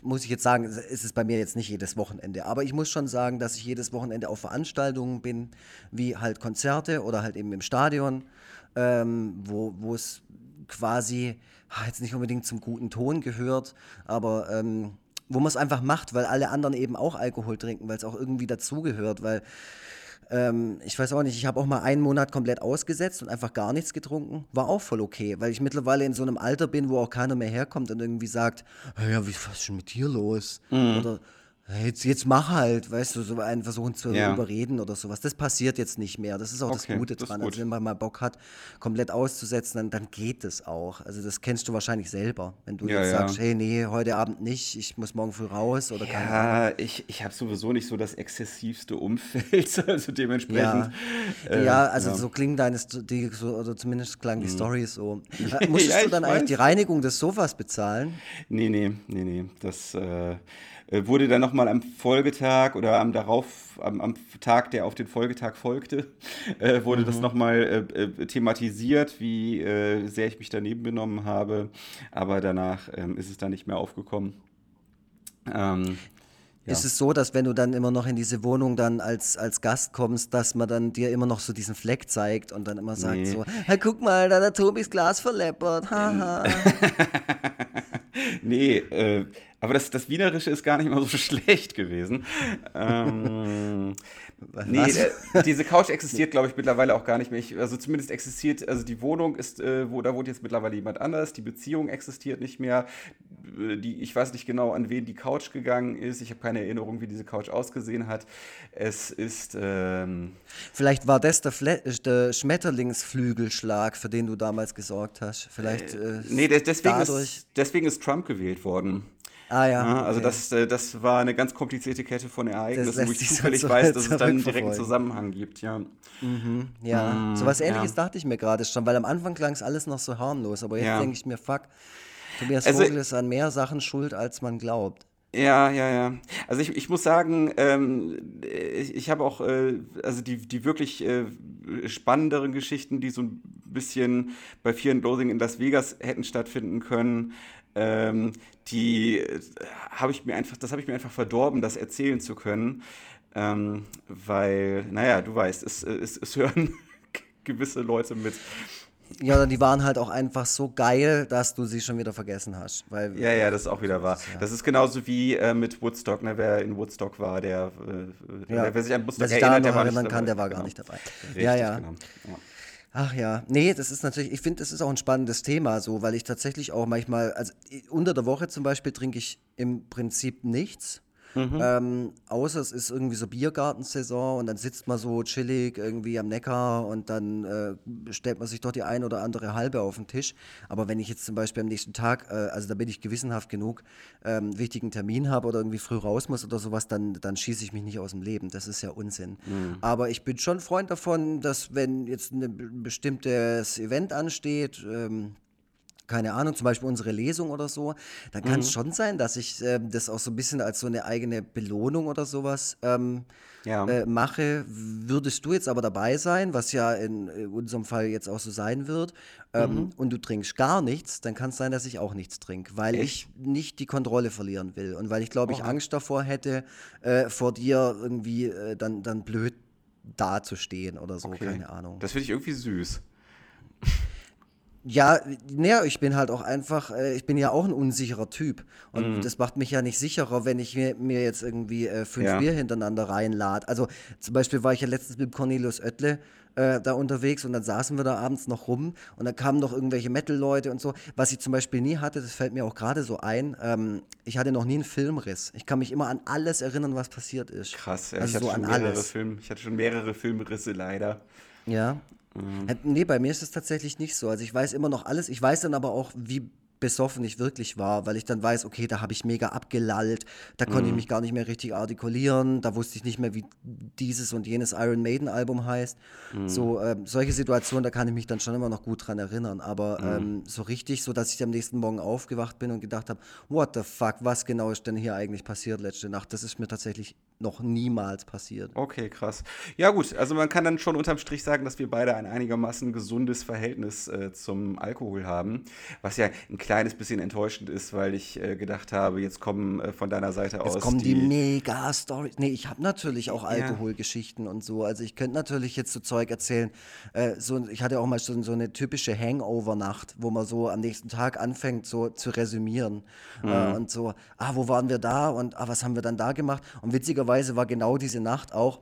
muss ich jetzt sagen, ist es bei mir jetzt nicht jedes Wochenende. Aber ich muss schon sagen, dass ich jedes Wochenende auf Veranstaltungen bin, wie halt Konzerte oder halt eben im Stadion ähm, wo, wo es quasi ah, jetzt nicht unbedingt zum guten Ton gehört, aber ähm, wo man es einfach macht, weil alle anderen eben auch Alkohol trinken, weil es auch irgendwie dazugehört, weil ähm, ich weiß auch nicht, ich habe auch mal einen Monat komplett ausgesetzt und einfach gar nichts getrunken. War auch voll okay, weil ich mittlerweile in so einem Alter bin, wo auch keiner mehr herkommt und irgendwie sagt, ja, was ist denn mit dir los? Mhm. Oder Jetzt, jetzt mach halt, weißt du, so einen versuchen zu ja. überreden oder sowas. Das passiert jetzt nicht mehr. Das ist auch okay, das Gute dran. Gut. Also wenn man mal Bock hat, komplett auszusetzen, dann, dann geht es auch. Also das kennst du wahrscheinlich selber. Wenn du ja, jetzt ja. sagst, hey, nee, heute Abend nicht, ich muss morgen früh raus oder keine Ja, ich, ich habe sowieso nicht so das exzessivste Umfeld, [laughs] also dementsprechend. Ja, äh, also so klingen deine, die, so, oder zumindest klang die mhm. Story so. Äh, [laughs] musstest du dann eigentlich die Reinigung des Sofas bezahlen? Nee, nee, nee, nee. Das, äh, wurde dann nochmal am Folgetag oder am darauf, am, am, Tag, der auf den Folgetag folgte, [laughs] äh, wurde mhm. das nochmal äh, äh, thematisiert, wie äh, sehr ich mich daneben benommen habe. Aber danach ähm, ist es dann nicht mehr aufgekommen. Ähm, ja. Ist es so, dass wenn du dann immer noch in diese Wohnung dann als, als Gast kommst, dass man dann dir immer noch so diesen Fleck zeigt und dann immer sagt nee. so, hey, guck mal, da hat Tobis Glas verleppert, haha. [laughs] nee, äh, aber das, das Wienerische ist gar nicht mal so [laughs] schlecht gewesen. ähm, nee, äh, diese Couch existiert, glaube ich, mittlerweile auch gar nicht mehr. Ich, also zumindest existiert, also die Wohnung ist, äh, wo, da wohnt jetzt mittlerweile jemand anders, die Beziehung existiert nicht mehr. Äh, die, ich weiß nicht genau, an wen die Couch gegangen ist. Ich habe keine Erinnerung, wie diese Couch ausgesehen hat. Es ist. Ähm, Vielleicht war das der, Fle der Schmetterlingsflügelschlag, für den du damals gesorgt hast. Vielleicht. Äh, nee, deswegen ist, deswegen ist Trump gewählt worden. Ah ja. ja also okay. das, äh, das war eine ganz komplizierte Kette von Ereignissen, wo ich zufällig so [laughs] weiß, dass es dann einen direkten Zusammenhang gibt, ja. Mhm, ja, mhm, so was ähnliches ja. dachte ich mir gerade schon, weil am Anfang klang es alles noch so harmlos, aber jetzt ja. denke ich mir, fuck, Tobias also, Vogel ist an mehr Sachen schuld, als man glaubt. Ja, ja, ja. Also ich, ich muss sagen, ähm, ich, ich habe auch, äh, also die, die wirklich äh, spannenderen Geschichten, die so ein bisschen bei Fear and Loathing in Las Vegas hätten stattfinden können, ähm, die äh, habe ich mir einfach, das habe ich mir einfach verdorben, das erzählen zu können. Ähm, weil, naja, du weißt, es, es, es hören [laughs] gewisse Leute mit. Ja, die waren halt auch einfach so geil, dass du sie schon wieder vergessen hast. Weil, ja, ja, das ist auch wieder wahr. Ja. Das ist genauso wie äh, mit Woodstock, ne? wer in Woodstock war, der, äh, ja. wer sich an Woodstock wer sich erinnert, der war nicht dabei. kann, der war gar genau. nicht dabei. Richtig, ja, ja. Genau. ja. Ach ja, nee, das ist natürlich, ich finde, das ist auch ein spannendes Thema, so, weil ich tatsächlich auch manchmal, also unter der Woche zum Beispiel trinke ich im Prinzip nichts. Mhm. Ähm, außer es ist irgendwie so Biergartensaison und dann sitzt man so chillig irgendwie am Neckar und dann äh, stellt man sich doch die ein oder andere halbe auf den Tisch. Aber wenn ich jetzt zum Beispiel am nächsten Tag, äh, also da bin ich gewissenhaft genug, ähm, wichtigen Termin habe oder irgendwie früh raus muss oder sowas, dann, dann schieße ich mich nicht aus dem Leben. Das ist ja Unsinn. Mhm. Aber ich bin schon Freund davon, dass wenn jetzt ein bestimmtes Event ansteht, ähm, keine Ahnung, zum Beispiel unsere Lesung oder so, dann kann es mhm. schon sein, dass ich äh, das auch so ein bisschen als so eine eigene Belohnung oder sowas ähm, ja. äh, mache. Würdest du jetzt aber dabei sein, was ja in, in unserem Fall jetzt auch so sein wird, ähm, mhm. und du trinkst gar nichts, dann kann es sein, dass ich auch nichts trinke, weil Echt? ich nicht die Kontrolle verlieren will und weil ich glaube, ich Angst davor hätte, äh, vor dir irgendwie äh, dann, dann blöd dazustehen oder so, okay. keine Ahnung. Das finde ich irgendwie süß. Ja, naja, ich bin halt auch einfach, äh, ich bin ja auch ein unsicherer Typ. Und mhm. das macht mich ja nicht sicherer, wenn ich mir, mir jetzt irgendwie äh, fünf ja. Bier hintereinander reinlade. Also zum Beispiel war ich ja letztens mit Cornelius Oettle äh, da unterwegs und dann saßen wir da abends noch rum und dann kamen noch irgendwelche Metal-Leute und so. Was ich zum Beispiel nie hatte, das fällt mir auch gerade so ein, ähm, ich hatte noch nie einen Filmriss. Ich kann mich immer an alles erinnern, was passiert ist. Krass, ja, also ich, hatte so schon mehrere Film, ich hatte schon mehrere Filmrisse leider. Ja, Mhm. Nee, bei mir ist es tatsächlich nicht so. Also ich weiß immer noch alles. Ich weiß dann aber auch, wie besoffen ich wirklich war, weil ich dann weiß, okay, da habe ich mega abgelallt, da konnte mhm. ich mich gar nicht mehr richtig artikulieren, da wusste ich nicht mehr, wie dieses und jenes Iron Maiden Album heißt. Mhm. So ähm, solche Situationen, da kann ich mich dann schon immer noch gut dran erinnern, aber mhm. ähm, so richtig, so dass ich am nächsten Morgen aufgewacht bin und gedacht habe, what the fuck, was genau ist denn hier eigentlich passiert letzte Nacht? Das ist mir tatsächlich noch niemals passiert. Okay, krass. Ja gut, also man kann dann schon unterm Strich sagen, dass wir beide ein einigermaßen gesundes Verhältnis äh, zum Alkohol haben, was ja ein kleines bisschen enttäuschend ist, weil ich äh, gedacht habe, jetzt kommen äh, von deiner Seite jetzt aus. Jetzt kommen die, die Mega-Stories. Nee, ich habe natürlich auch Alkoholgeschichten ja. und so. Also ich könnte natürlich jetzt so Zeug erzählen. Äh, so, ich hatte auch mal so, so eine typische Hangover-Nacht, wo man so am nächsten Tag anfängt, so zu resümieren. Mhm. Äh, und so, ah, wo waren wir da und ah, was haben wir dann da gemacht? Und witzigerweise war genau diese Nacht auch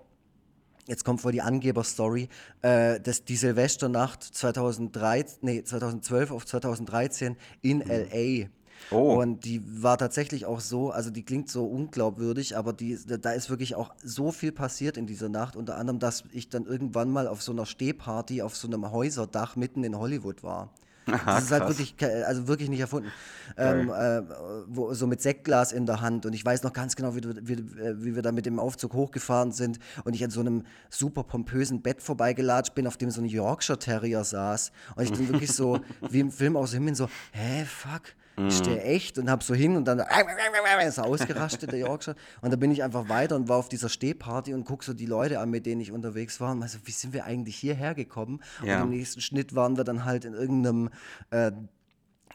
Jetzt kommt wohl die Angeber-Story, äh, dass die Silvesternacht 2013, nee, 2012 auf 2013 in mhm. LA. Oh. Und die war tatsächlich auch so, also die klingt so unglaubwürdig, aber die, da ist wirklich auch so viel passiert in dieser Nacht. Unter anderem, dass ich dann irgendwann mal auf so einer Stehparty auf so einem Häuserdach mitten in Hollywood war. Aha, das ist halt wirklich, also wirklich nicht erfunden. Ähm, äh, wo, so mit Sektglas in der Hand und ich weiß noch ganz genau, wie, wie, wie, wir da mit dem Aufzug hochgefahren sind und ich an so einem super pompösen Bett vorbeigelatscht bin, auf dem so ein Yorkshire Terrier saß und ich dann wirklich so, [laughs] wie im Film aus dem Himmel so, hä, fuck, ich stehe mhm. echt und habe so hin und dann ist er ausgerastet, der Yorkshire. Und dann bin ich einfach weiter und war auf dieser Stehparty und gucke so die Leute an, mit denen ich unterwegs war. Und so, wie sind wir eigentlich hierher gekommen? Ja. Und im nächsten Schnitt waren wir dann halt in irgendeinem äh,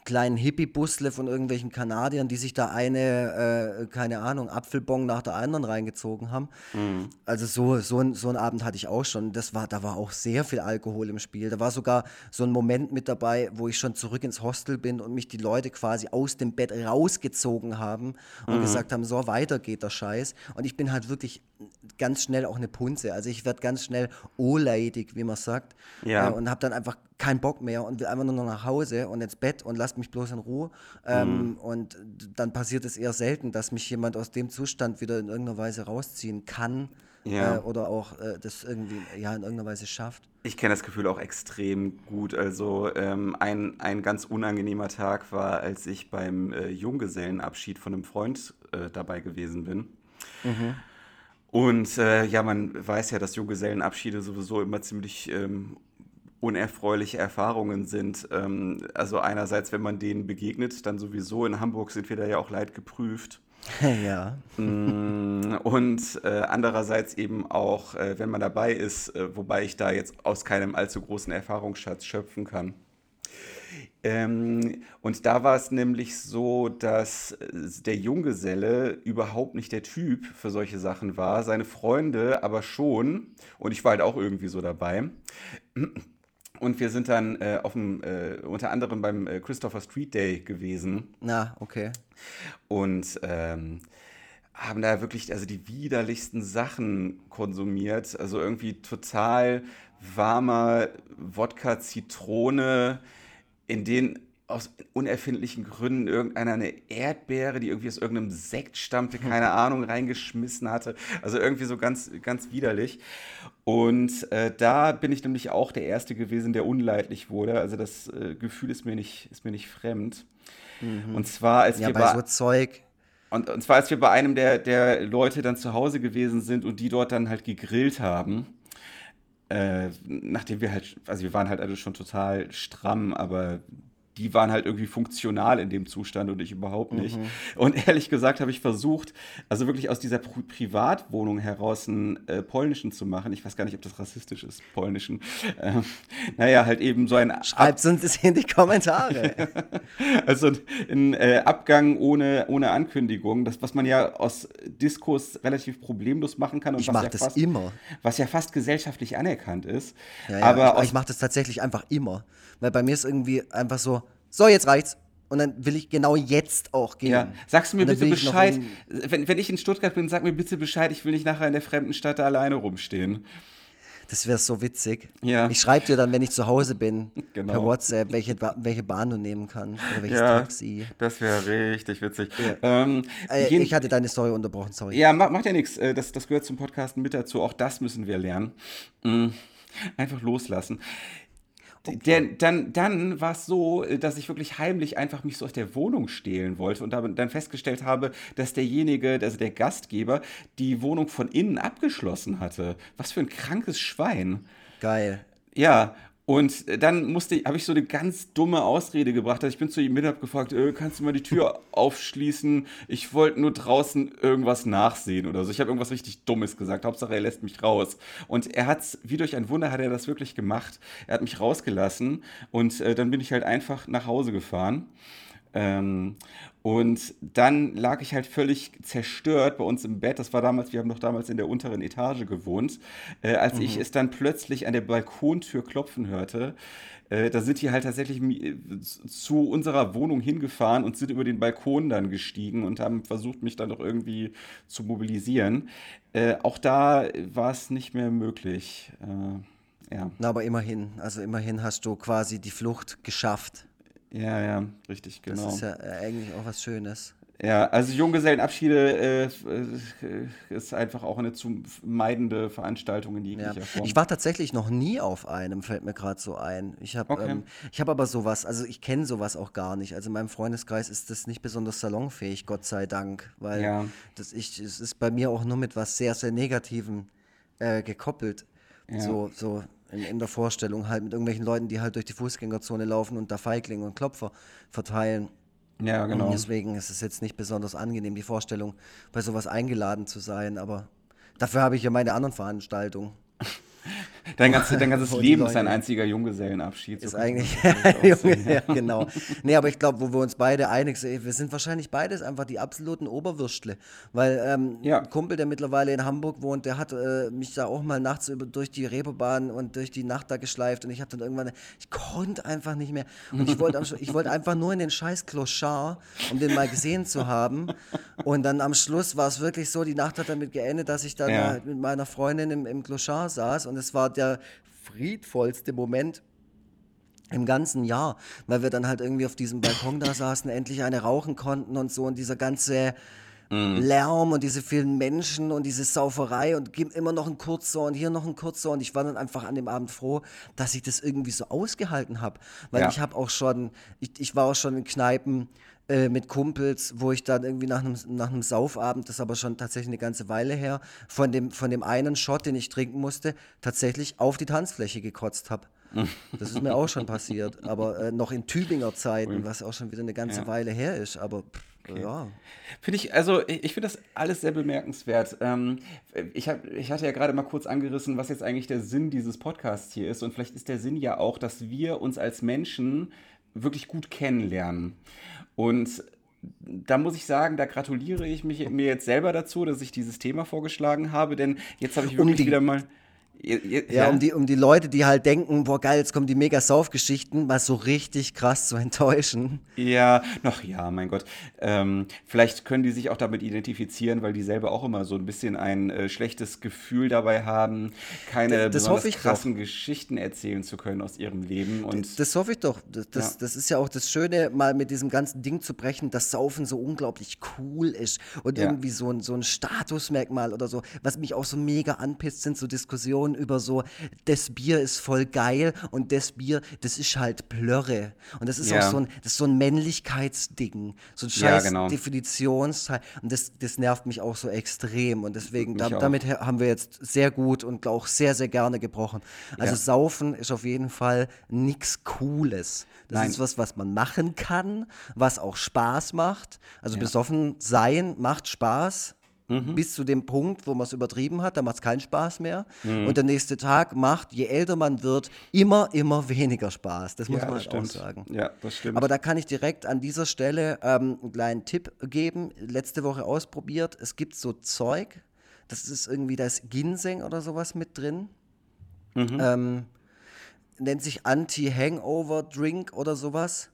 kleinen Hippie-Busle von irgendwelchen Kanadiern, die sich da eine, äh, keine Ahnung, Apfelbong nach der anderen reingezogen haben. Mhm. Also so, so, ein, so einen Abend hatte ich auch schon. Das war, da war auch sehr viel Alkohol im Spiel. Da war sogar so ein Moment mit dabei, wo ich schon zurück ins Hostel bin und mich die Leute quasi aus dem Bett rausgezogen haben und mhm. gesagt haben, so weiter geht der Scheiß. Und ich bin halt wirklich ganz schnell auch eine Punze. Also ich werde ganz schnell oleidig, wie man sagt. Ja. Äh, und habe dann einfach keinen Bock mehr und will einfach nur noch nach Hause und ins Bett und lasst mich bloß in Ruhe. Ähm, mhm. Und dann passiert es eher selten, dass mich jemand aus dem Zustand wieder in irgendeiner Weise rausziehen kann. Ja. Äh, oder auch äh, das irgendwie ja, in irgendeiner Weise schafft. Ich kenne das Gefühl auch extrem gut. Also ähm, ein, ein ganz unangenehmer Tag war, als ich beim äh, Junggesellenabschied von einem Freund äh, dabei gewesen bin. Mhm. Und äh, ja, man weiß ja, dass Junggesellenabschiede sowieso immer ziemlich ähm, unerfreuliche Erfahrungen sind. Ähm, also einerseits, wenn man denen begegnet, dann sowieso in Hamburg sind wir da ja auch leid geprüft. [laughs] Ja. Mm, und äh, andererseits eben auch, äh, wenn man dabei ist, äh, wobei ich da jetzt aus keinem allzu großen Erfahrungsschatz schöpfen kann. Ähm, und da war es nämlich so, dass äh, der Junggeselle überhaupt nicht der Typ für solche Sachen war, seine Freunde aber schon, und ich war halt auch irgendwie so dabei. Und wir sind dann äh, auf dem, äh, unter anderem beim äh, Christopher Street Day gewesen. Na, okay. Und ähm, haben da wirklich also die widerlichsten Sachen konsumiert. Also irgendwie total warmer Wodka, Zitrone, in den aus unerfindlichen Gründen irgendeiner eine Erdbeere, die irgendwie aus irgendeinem Sekt stammte, keine [laughs] Ahnung, reingeschmissen hatte. Also irgendwie so ganz, ganz widerlich. Und äh, da bin ich nämlich auch der Erste gewesen, der unleidlich wurde. Also das äh, Gefühl ist mir nicht, ist mir nicht fremd. Mhm. Und zwar, als ja, wir bei so Zeug. Und, und zwar, als wir bei einem der, der Leute dann zu Hause gewesen sind und die dort dann halt gegrillt haben. Äh, nachdem wir halt, also wir waren halt alle schon total stramm, aber die waren halt irgendwie funktional in dem Zustand und ich überhaupt nicht. Mhm. Und ehrlich gesagt habe ich versucht, also wirklich aus dieser Pri Privatwohnung heraus einen äh, polnischen zu machen. Ich weiß gar nicht, ob das rassistisch ist, polnischen. Ähm, naja, halt eben so ein. Schreibt uns in die Kommentare. [laughs] also ein äh, Abgang ohne, ohne Ankündigung, das, was man ja aus Diskurs relativ problemlos machen kann. Und ich mache ja das fast, immer. Was ja fast gesellschaftlich anerkannt ist. Ja, ja, aber ich, ich mache das tatsächlich einfach immer. Weil bei mir ist irgendwie einfach so, so, jetzt reicht's. Und dann will ich genau jetzt auch gehen. Ja. Sagst du mir bitte Bescheid, wenn, wenn ich in Stuttgart bin, sag mir bitte Bescheid, ich will nicht nachher in der fremden Stadt alleine rumstehen. Das wäre so witzig. Ja. Ich schreibe dir dann, wenn ich zu Hause bin, genau. per WhatsApp, welche, welche Bahn du nehmen kannst oder welches ja, Taxi. Das wäre richtig witzig. Ja. Ähm, äh, ich hatte deine Story unterbrochen, sorry. Ja, macht, macht ja nichts. Äh, das, das gehört zum Podcasten mit dazu. Auch das müssen wir lernen. Mhm. Einfach loslassen. Okay. Dann dann war es so, dass ich wirklich heimlich einfach mich so aus der Wohnung stehlen wollte und dann festgestellt habe, dass derjenige, also der Gastgeber, die Wohnung von innen abgeschlossen hatte. Was für ein krankes Schwein. Geil. Ja, und dann musste, habe ich so eine ganz dumme Ausrede gebracht. Also ich bin zu ihm mit, habe gefragt, äh, kannst du mal die Tür [laughs] aufschließen? Ich wollte nur draußen irgendwas nachsehen oder so. Ich habe irgendwas richtig Dummes gesagt. Hauptsache, er lässt mich raus. Und er hat es, wie durch ein Wunder, hat er das wirklich gemacht. Er hat mich rausgelassen und äh, dann bin ich halt einfach nach Hause gefahren. Ähm, und dann lag ich halt völlig zerstört bei uns im Bett. Das war damals, wir haben noch damals in der unteren Etage gewohnt. Äh, als mhm. ich es dann plötzlich an der Balkontür klopfen hörte, äh, da sind die halt tatsächlich äh, zu unserer Wohnung hingefahren und sind über den Balkon dann gestiegen und haben versucht, mich dann noch irgendwie zu mobilisieren. Äh, auch da war es nicht mehr möglich. Äh, ja. Na, aber immerhin, also immerhin hast du quasi die Flucht geschafft. Ja, ja, richtig, genau. Das ist ja äh, eigentlich auch was Schönes. Ja, also Junggesellenabschiede äh, äh, ist einfach auch eine zu meidende Veranstaltung in jeglicher ja. Form. Ich war tatsächlich noch nie auf einem, fällt mir gerade so ein. Ich habe okay. ähm, hab aber sowas, also ich kenne sowas auch gar nicht. Also in meinem Freundeskreis ist das nicht besonders salonfähig, Gott sei Dank, weil ja. das ich, es ist bei mir auch nur mit was sehr, sehr Negativem äh, gekoppelt. Ja. So, so in, in, der Vorstellung halt mit irgendwelchen Leuten, die halt durch die Fußgängerzone laufen und da Feiglinge und Klopfer verteilen. Ja, genau. Und deswegen ist es jetzt nicht besonders angenehm, die Vorstellung, bei sowas eingeladen zu sein, aber dafür habe ich ja meine anderen Veranstaltungen. Dein, ganze, dein ganzes Leben ist ein einziger Junggesellenabschied. Ist so eigentlich, [laughs] Junge, ja, genau. Nee, aber ich glaube, wo wir uns beide einig sind, wir sind wahrscheinlich beides einfach die absoluten Oberwürstle. Weil ähm, ja. ein Kumpel, der mittlerweile in Hamburg wohnt, der hat äh, mich da auch mal nachts über, durch die Reeperbahn und durch die Nacht da geschleift und ich habe dann irgendwann, ich konnte einfach nicht mehr. Und ich wollte ich wollte einfach nur in den scheiß Clochard, um den mal gesehen zu haben. Und dann am Schluss war es wirklich so, die Nacht hat damit geendet, dass ich dann ja. mit meiner Freundin im, im Clochard saß und es war der friedvollste Moment im ganzen Jahr, weil wir dann halt irgendwie auf diesem Balkon da saßen, endlich eine rauchen konnten und so und dieser ganze mm. Lärm und diese vielen Menschen und diese Sauferei und immer noch ein kurzer und hier noch ein kurzer und ich war dann einfach an dem Abend froh, dass ich das irgendwie so ausgehalten habe, weil ja. ich habe auch schon, ich, ich war auch schon in Kneipen, äh, mit Kumpels, wo ich dann irgendwie nach einem, nach einem Saufabend, das ist aber schon tatsächlich eine ganze Weile her, von dem, von dem einen Shot, den ich trinken musste, tatsächlich auf die Tanzfläche gekotzt habe. Das ist mir auch schon passiert, aber äh, noch in Tübinger Zeiten, was auch schon wieder eine ganze ja. Weile her ist, aber okay. ja. Finde ich, also ich, ich finde das alles sehr bemerkenswert. Ähm, ich, hab, ich hatte ja gerade mal kurz angerissen, was jetzt eigentlich der Sinn dieses Podcasts hier ist und vielleicht ist der Sinn ja auch, dass wir uns als Menschen wirklich gut kennenlernen. Und da muss ich sagen, da gratuliere ich mich, mir jetzt selber dazu, dass ich dieses Thema vorgeschlagen habe, denn jetzt habe ich wirklich um wieder mal ja, Um, die, um die Leute, die halt denken, boah geil, jetzt kommen die mega Saufgeschichten, mal so richtig krass zu [laughs] enttäuschen. Ja, noch ja, mein Gott. Ähm, vielleicht können die sich auch damit identifizieren, weil die selber auch immer so ein bisschen ein äh, schlechtes Gefühl dabei haben, keine das, das besonders krassen doch. Geschichten erzählen zu können aus ihrem Leben. Und das, das hoffe ich doch. Das, das, ja. das ist ja auch das Schöne, mal mit diesem ganzen Ding zu brechen, dass Saufen so unglaublich cool ist und ja. irgendwie so ein, so ein Statusmerkmal oder so. Was mich auch so mega anpisst, sind so Diskussionen Diskussion über so, das Bier ist voll geil und das Bier, das ist halt Plörre. Und das ist Ja. auch so ein, das ist so ein Männlichkeitsding. So ein Ja, scheiß genau. Definitionsteil. Und das, das nervt mich auch so extrem. Und deswegen, da, damit haben wir jetzt sehr gut und auch sehr, sehr gerne gebrochen. Also Ja. Saufen ist auf jeden Fall nichts Cooles. Das Nein. ist was, was man machen kann, was auch Spaß macht. Also besoffen sein macht Spaß. Mhm. Bis zu dem Punkt, wo man es übertrieben hat, da macht es keinen Spaß mehr. Mhm. Und der nächste Tag macht, je älter man wird, immer, immer weniger Spaß. Das muss ja, man das halt auch sagen. Ja, das stimmt. Aber da kann ich direkt an dieser Stelle ähm, einen kleinen Tipp geben. Letzte Woche ausprobiert. Es gibt so Zeug, das ist irgendwie, da ist Ginseng oder sowas mit drin. Ähm, nennt sich Anti-Hangover-Drink oder sowas.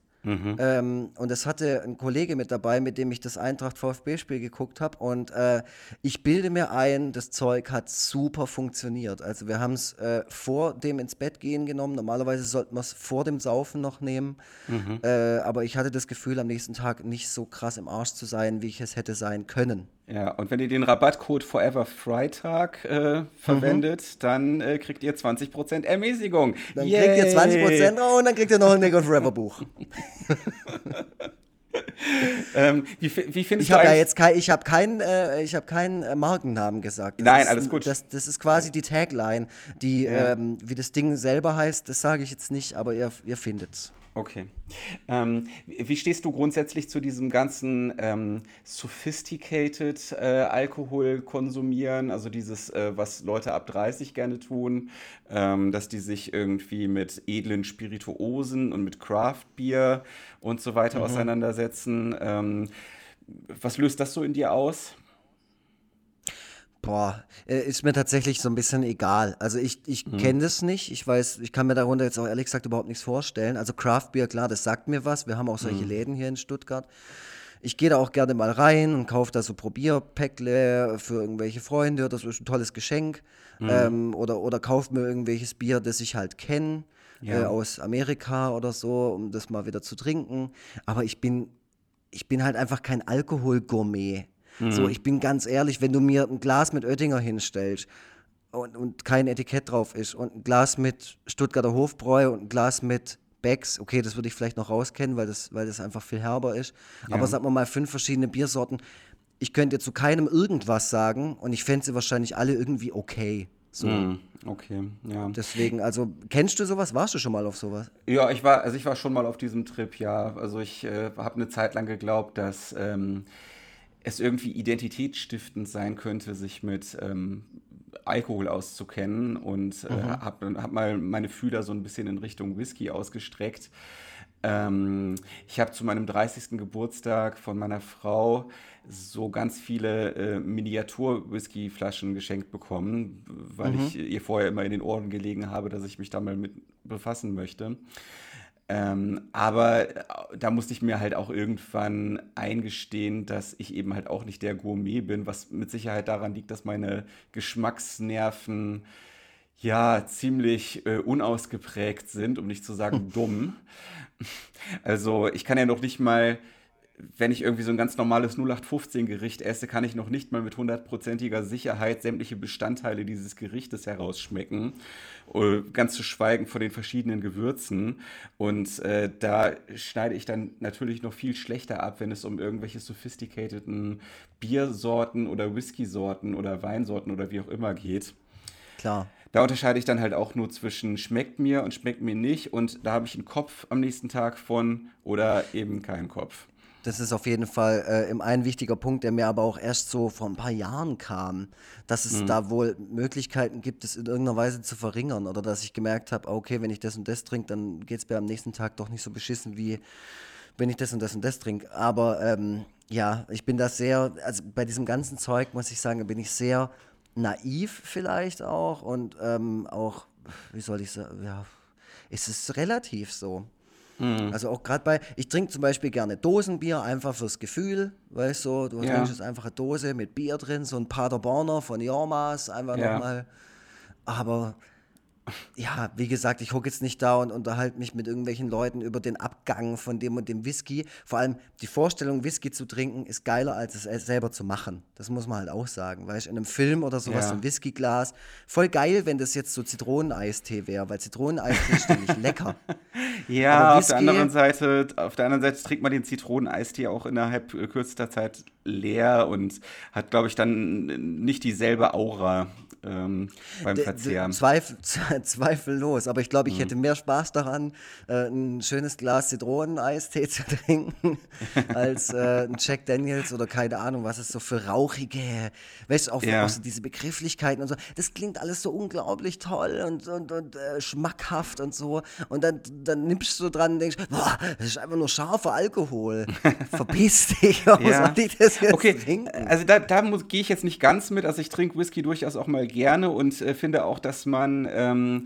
Ähm, und das hatte ein Kollege mit dabei, mit dem ich das Eintracht VfB-Spiel geguckt habe. Und äh, ich bilde mir ein, das Zeug hat super funktioniert. Also wir haben es äh, vor dem ins Bett gehen genommen. Normalerweise sollten wir es vor dem Saufen noch nehmen. Äh, aber ich hatte das Gefühl, am nächsten Tag nicht so krass im Arsch zu sein, wie ich es hätte sein können. Ja, und wenn ihr den Rabattcode Forever Freitag äh, verwendet, dann äh, kriegt ihr 20% Ermäßigung. Dann kriegt ihr 20% drauf und dann kriegt ihr noch ein Nick Forever Buch. [laughs] Ähm, wie, wie findest Ich habe ja jetzt kein, ich habe keinen, äh, ich habe keinen äh, Markennamen gesagt. Das Nein, ist, alles gut. Das, das ist quasi die Tagline, die, ähm, wie das Ding selber heißt, das sage ich jetzt nicht, aber ihr, ihr findet's. Okay. Ähm, wie stehst du grundsätzlich zu diesem ganzen ähm, sophisticated äh, Alkohol konsumieren, also dieses, äh, was Leute ab 30 gerne tun, ähm, dass die sich irgendwie mit edlen Spirituosen und mit Craft Beer und so weiter auseinandersetzen? Ähm, was löst das so in dir aus? Boah, äh, ist mir tatsächlich so ein bisschen egal. Also ich, ich kenne das nicht. Ich weiß, ich kann mir darunter jetzt auch ehrlich gesagt überhaupt nichts vorstellen. Also Craft Beer, klar, das sagt mir was. Wir haben auch solche Läden hier in Stuttgart. Ich gehe da auch gerne mal rein und kaufe da so Probierpäckle für irgendwelche Freunde. Das ist ein tolles Geschenk. Ähm, oder oder kaufe mir irgendwelches Bier, das ich halt kenne, Ja. äh, aus Amerika oder so, um das mal wieder zu trinken. Aber ich bin ich bin halt einfach kein Alkoholgourmet. So, ich bin ganz ehrlich, wenn du mir ein Glas mit Oettinger hinstellst und, und kein Etikett drauf ist und ein Glas mit Stuttgarter Hofbräu und ein Glas mit Becks, okay, das würde ich vielleicht noch rauskennen, weil das, weil das einfach viel herber ist. Aber sagen wir mal fünf verschiedene Biersorten. Ich könnte zu keinem irgendwas sagen und ich fände sie wahrscheinlich alle irgendwie okay. So. Hm, okay, ja. Deswegen, also, kennst du sowas? Warst du schon mal auf sowas? Ja, ich war, also ich war schon mal auf diesem Trip, ja. Also ich äh, habe eine Zeit lang geglaubt, dass ähm, es irgendwie identitätsstiftend sein könnte, sich mit ähm, Alkohol auszukennen und äh, habe hab mal meine Fühler so ein bisschen in Richtung Whisky ausgestreckt. Ähm, ich habe zu meinem 30. Geburtstag von meiner Frau so ganz viele äh, Miniatur-Whisky-Flaschen geschenkt bekommen, weil ich ihr vorher immer in den Ohren gelegen habe, dass ich mich da mal mit befassen möchte. Ähm, aber äh, da musste ich mir halt auch irgendwann eingestehen, dass ich eben halt auch nicht der Gourmet bin, was mit Sicherheit daran liegt, dass meine Geschmacksnerven ja ziemlich äh, unausgeprägt sind, um nicht zu sagen dumm. [laughs] Also ich kann ja noch nicht mal, wenn ich irgendwie so ein ganz normales 0815-Gericht esse, kann ich noch nicht mal mit hundertprozentiger Sicherheit sämtliche Bestandteile dieses Gerichtes herausschmecken. Äh, Ganz zu schweigen von den verschiedenen Gewürzen. Und äh, da schneide ich dann natürlich noch viel schlechter ab, wenn es um irgendwelche sophisticateden Biersorten oder Whiskysorten oder Weinsorten oder wie auch immer geht. Klar. Da unterscheide ich dann halt auch nur zwischen schmeckt mir und schmeckt mir nicht und da habe ich einen Kopf am nächsten Tag von oder eben keinen Kopf. Das ist auf jeden Fall äh, im- ein wichtiger Punkt, der mir aber auch erst so vor ein paar Jahren kam, dass es da wohl Möglichkeiten gibt, es in irgendeiner Weise zu verringern oder dass ich gemerkt habe, okay, wenn ich das und das trinke, dann geht es mir am nächsten Tag doch nicht so beschissen, wie wenn ich das und das und das trinke. Aber ähm, ja, ich bin da sehr, also bei diesem ganzen Zeug muss ich sagen, bin ich sehr naiv vielleicht auch und ähm, auch, wie soll ich sagen, ja, es ist relativ so. Also auch gerade bei, ich trinke zum Beispiel gerne Dosenbier, einfach fürs Gefühl, weißt du, du Ja. trinkst jetzt einfach eine Dose mit Bier drin, so ein Paderborner von Jormas, einfach Ja. nochmal. Aber ja, wie gesagt, ich hocke jetzt nicht da und unterhalte mich mit irgendwelchen Leuten über den Abgang von dem und dem Whisky. Vor allem die Vorstellung, Whisky zu trinken, ist geiler, als es selber zu machen. Das muss man halt auch sagen. Weißt du, in einem Film oder sowas, ja. so ein Whiskyglas. Voll geil, wenn das jetzt so Zitroneneistee wäre, weil Zitroneneistee ist nämlich lecker. [laughs] Ja, auf der anderen Seite, auf der anderen Seite trinkt man den Zitroneneistee auch innerhalb kürzester Zeit leer und hat, glaube ich, dann nicht dieselbe Aura ähm, beim Verzehren. Zweifel, [laughs] zweifellos, aber ich glaube, ich mhm. hätte mehr Spaß daran, äh, ein schönes Glas Zitroneneistee [laughs] zu trinken, als äh, ein Jack Daniels oder keine Ahnung, was es so für rauchige, weißt du, auch, ja. auch so diese Begrifflichkeiten und so. Das klingt alles so unglaublich toll und, und, und äh, schmackhaft und so. Und dann, dann nimmst du dran und denkst, boah, das ist einfach nur scharfer Alkohol. [laughs] Verpiss dich, warum ja. soll ich das jetzt okay. trinken? Also da, da gehe ich jetzt nicht ganz mit, also ich trinke Whisky durchaus auch mal gerne und äh, finde auch, dass man, ähm,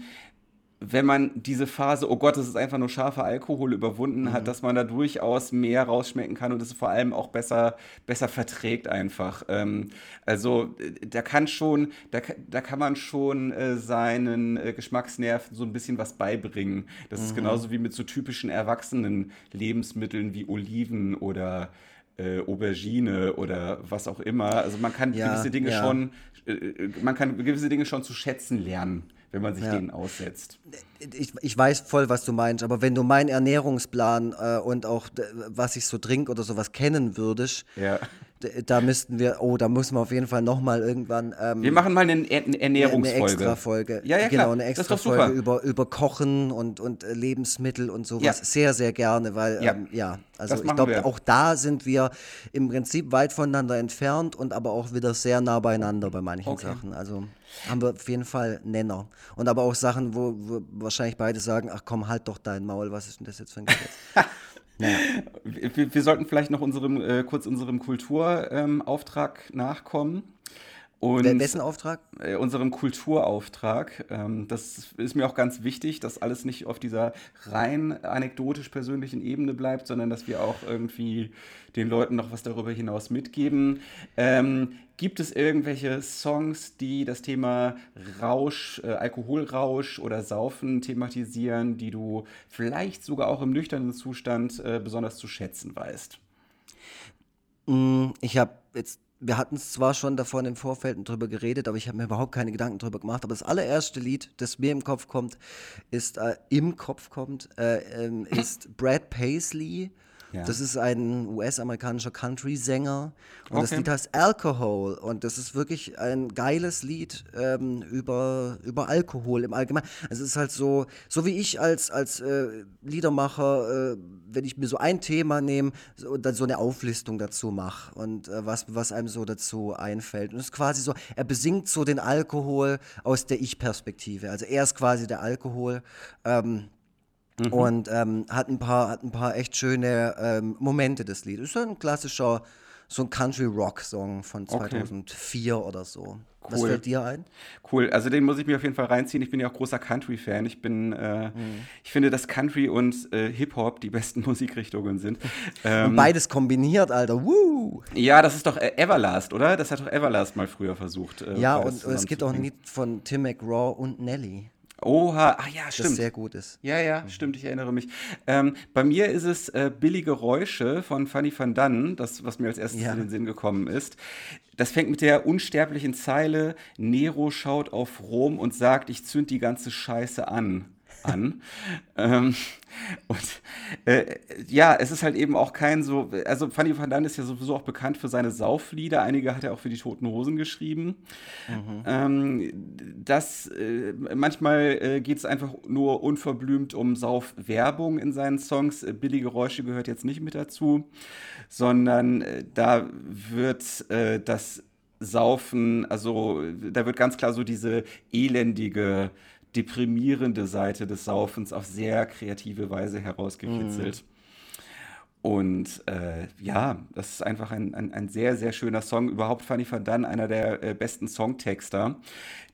wenn man diese Phase, oh Gott, das ist einfach nur scharfer Alkohol überwunden mhm. hat, dass man da durchaus mehr rausschmecken kann und es vor allem auch besser, besser verträgt einfach. Ähm, also äh, da kann schon, da, da kann man schon äh, seinen äh, Geschmacksnerven so ein bisschen was beibringen. Das mhm. ist genauso wie mit so typischen erwachsenen Lebensmitteln wie Oliven oder äh, Aubergine oder was auch immer. Also man kann ja, gewisse Dinge ja. schon, äh, man kann gewisse Dinge schon zu schätzen lernen, wenn man sich ja. denen aussetzt. Ich, ich weiß voll, was du meinst, aber wenn du meinen Ernährungsplan äh, und auch was ich so trinke oder sowas kennen würdest, ja da müssten wir, oh, da müssen wir auf jeden Fall nochmal irgendwann. Ähm, wir machen mal eine, eine Ernährungsfolge. Eine extra Folge. Ja, ja, klar. Genau, eine extra Folge über, über Kochen und, und äh, Lebensmittel und sowas. Ja. Sehr, sehr gerne, weil, ja, ähm, ja also ich glaube, auch da sind wir im Prinzip weit voneinander entfernt und aber auch wieder sehr nah beieinander bei manchen okay. Sachen. Also haben wir auf jeden Fall Nenner. Und aber auch Sachen, wo, wo wahrscheinlich beide sagen: Ach komm, halt doch dein Maul, was ist denn das jetzt für ein Gesetz? [laughs] Naja. Wir, wir, sollten vielleicht noch unserem, äh, kurz unserem Kulturauftrag ähm, nachkommen. Und Wessen Auftrag? Äh, unserem Kulturauftrag. Ähm, das ist mir auch ganz wichtig, dass alles nicht auf dieser rein anekdotisch persönlichen Ebene bleibt, sondern dass wir auch irgendwie den Leuten noch was darüber hinaus mitgeben. Ähm, gibt es irgendwelche Songs, die das Thema Rausch, äh, Alkoholrausch oder Saufen thematisieren, die du vielleicht sogar auch im nüchternen Zustand äh, besonders zu schätzen weißt? Mm, ich habe jetzt wir hatten es zwar schon davon im Vorfeld drüber geredet, aber ich habe mir überhaupt keine Gedanken drüber gemacht. Aber das allererste Lied, das mir im Kopf kommt, ist äh, im Kopf kommt, äh, ähm, ist Brad Paisley ja. Das ist ein US-amerikanischer Country-Sänger und okay. das Lied heißt Alcohol und das ist wirklich ein geiles Lied ähm, über, über Alkohol im Allgemeinen. Also es ist halt so, so wie ich als, als äh, Liedermacher, äh, wenn ich mir so ein Thema nehme so, und dann so eine Auflistung dazu mache und äh, was, was einem so dazu einfällt. Und es ist quasi so, er besingt so den Alkohol aus der Ich-Perspektive. Also er ist quasi der Alkohol. Ähm, Mhm. Und ähm, hat, ein paar, hat ein paar echt schöne ähm, Momente, das Lied. Ist so ein klassischer, so ein Country-Rock-Song von 2004 okay. oder so. Cool. Was fällt dir ein? Cool, also den muss ich mir auf jeden Fall reinziehen. Ich bin ja auch großer Country-Fan. Ich bin, äh, mhm. ich finde, dass Country und äh, Hip-Hop die besten [laughs] Musikrichtungen sind. Ähm, und beides kombiniert, Alter. Woo! Ja, das ist doch äh, Everlast, oder? Das hat doch Everlast mal früher versucht. Äh, ja, und es gibt auch ein Lied von Tim McGraw und Nelly. Oha, ah ja, stimmt. Das sehr gut ist. Ja, ja, mhm. stimmt, ich erinnere mich. Ähm, bei mir ist es äh, Billige Geräusche von Fanny van Dannen, das, was mir als erstes ja. in den Sinn gekommen ist. Das fängt mit der unsterblichen Zeile, Nero schaut auf Rom und sagt, ich zünd die ganze Scheiße an an. ähm, und äh, ja, es ist halt eben auch kein so, also Fanny van Dan ist ja sowieso auch bekannt für seine Sauflieder. Einige hat er auch für die Toten Hosen geschrieben. Mhm. Ähm, das, äh, manchmal äh, geht es einfach nur unverblümt um Saufwerbung in seinen Songs. Äh, Billige Geräusche gehört jetzt nicht mit dazu, sondern äh, da wird äh, das Saufen, also da wird ganz klar so diese elendige deprimierende Seite des Saufens auf sehr kreative Weise herausgekitzelt. Mm. Und äh, ja, das ist einfach ein, ein, ein, sehr, sehr schöner Song. Überhaupt Fanny Van Dunn, einer der äh, besten Songtexter.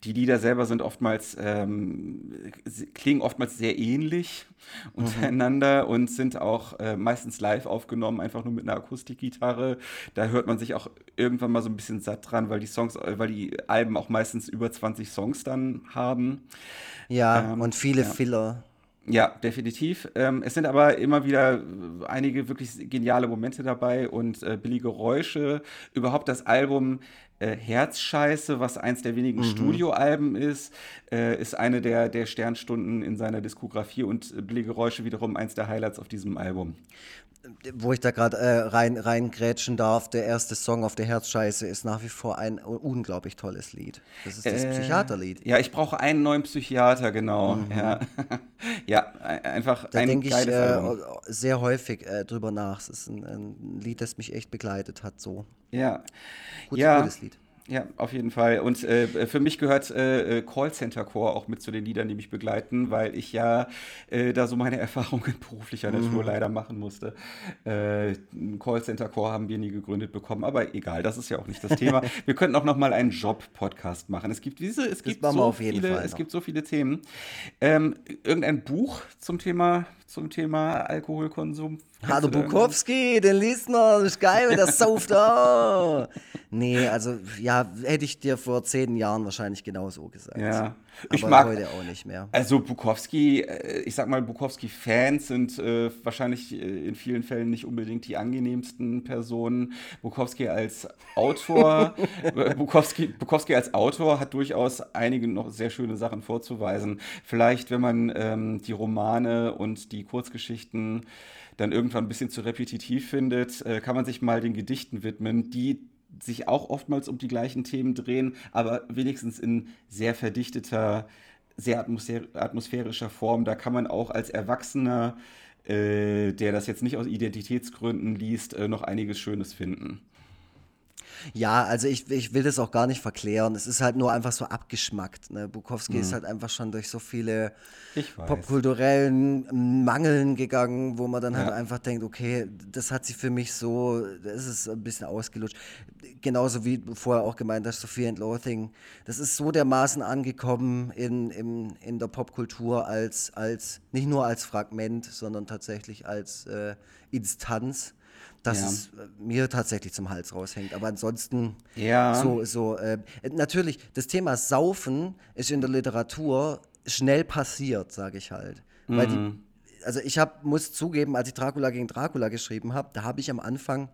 Die Lieder selber sind oftmals, ähm, klingen oftmals sehr ähnlich mhm. untereinander und sind auch äh, meistens live aufgenommen, einfach nur mit einer Akustikgitarre. Da hört man sich auch irgendwann mal so ein bisschen satt dran, weil die Songs, äh, weil die Alben auch meistens über 20 Songs dann haben. Ja, ähm, und viele ja. Filler. Ja, definitiv. Ähm, es sind aber immer wieder einige wirklich geniale Momente dabei und äh, billige Geräusche. Überhaupt das Album äh, Herzscheiße, was eins der wenigen mhm. Studioalben ist, äh, ist eine der, der Sternstunden in seiner Diskografie und äh, billige Geräusche wiederum eins der Highlights auf diesem Album wo ich da gerade äh, rein reingrätschen darf, der erste Song auf der Herzscheiße ist nach wie vor ein unglaublich tolles Lied. Das ist das äh, Psychiaterlied. Ja, ich brauche einen neuen Psychiater, genau. Mhm. Ja. [laughs] ja, einfach da ein denke ich äh, sehr häufig äh, drüber nach. Es ist ein, ein, Lied, das mich echt begleitet hat, so. Ja. Gut, ja. Gutes Lied. Ja, auf jeden Fall. Und äh, für mich gehört äh, äh Callcenter Core auch mit zu den Liedern, die mich begleiten, weil ich ja äh, da so meine [laughs] Erfahrungen beruflicher mhm. Natur leider machen musste. Äh, Callcenter Core haben wir nie gegründet bekommen, aber egal, das ist ja auch nicht das Thema. [laughs] wir könnten auch noch mal einen Job-Podcast machen. Es gibt diese, es gibt so viele, es gibt so viele Themen. Ähm, irgendein Buch zum Thema zum Thema Alkoholkonsum. Hallo Bukowski, den liest man, ist geil, der sauft. Oh. [laughs] Nee, also ja, hätte ich dir vor zehn Jahren wahrscheinlich genauso gesagt. Ja, ich Aber mag heute auch nicht mehr. Also Bukowski, äh, ich sag mal, Bukowski-Fans sind äh, wahrscheinlich äh, in vielen Fällen nicht unbedingt die angenehmsten Personen. Bukowski als Autor, [laughs] Bukowski, Bukowski als Autor hat durchaus einige noch sehr schöne Sachen vorzuweisen. Vielleicht, wenn man ähm, die Romane und die Kurzgeschichten dann irgendwann ein bisschen zu repetitiv findet, äh, kann man sich mal den Gedichten widmen, die sich auch oftmals um die gleichen Themen drehen, aber wenigstens in sehr verdichteter, sehr atmosphärischer Form. Da kann man auch als Erwachsener, äh, der das jetzt nicht aus Identitätsgründen liest, äh, noch einiges Schönes finden. Ja, also ich, ich will das auch gar nicht verklären. Es ist halt nur einfach so abgeschmackt. Ne? Bukowski mhm. ist halt einfach schon durch so viele popkulturellen Mangeln gegangen, wo man dann halt ja. halt einfach denkt, okay, das hat sich für mich so, das ist ein bisschen ausgelutscht. Genauso wie vorher auch gemeint hast, Sophia and Loathing. Das ist so dermaßen angekommen in, in, in der Popkultur als, als, nicht nur als Fragment, sondern tatsächlich als äh, Instanz dass ja. es äh, mir tatsächlich zum Hals raushängt. Aber ansonsten, ja. so, so äh, natürlich, das Thema Saufen ist in der Literatur schnell passiert, sage ich halt. Mhm. Weil die, mhm. also ich hab, muss zugeben, als ich Dracula gegen Dracula geschrieben habe, da habe ich am Anfang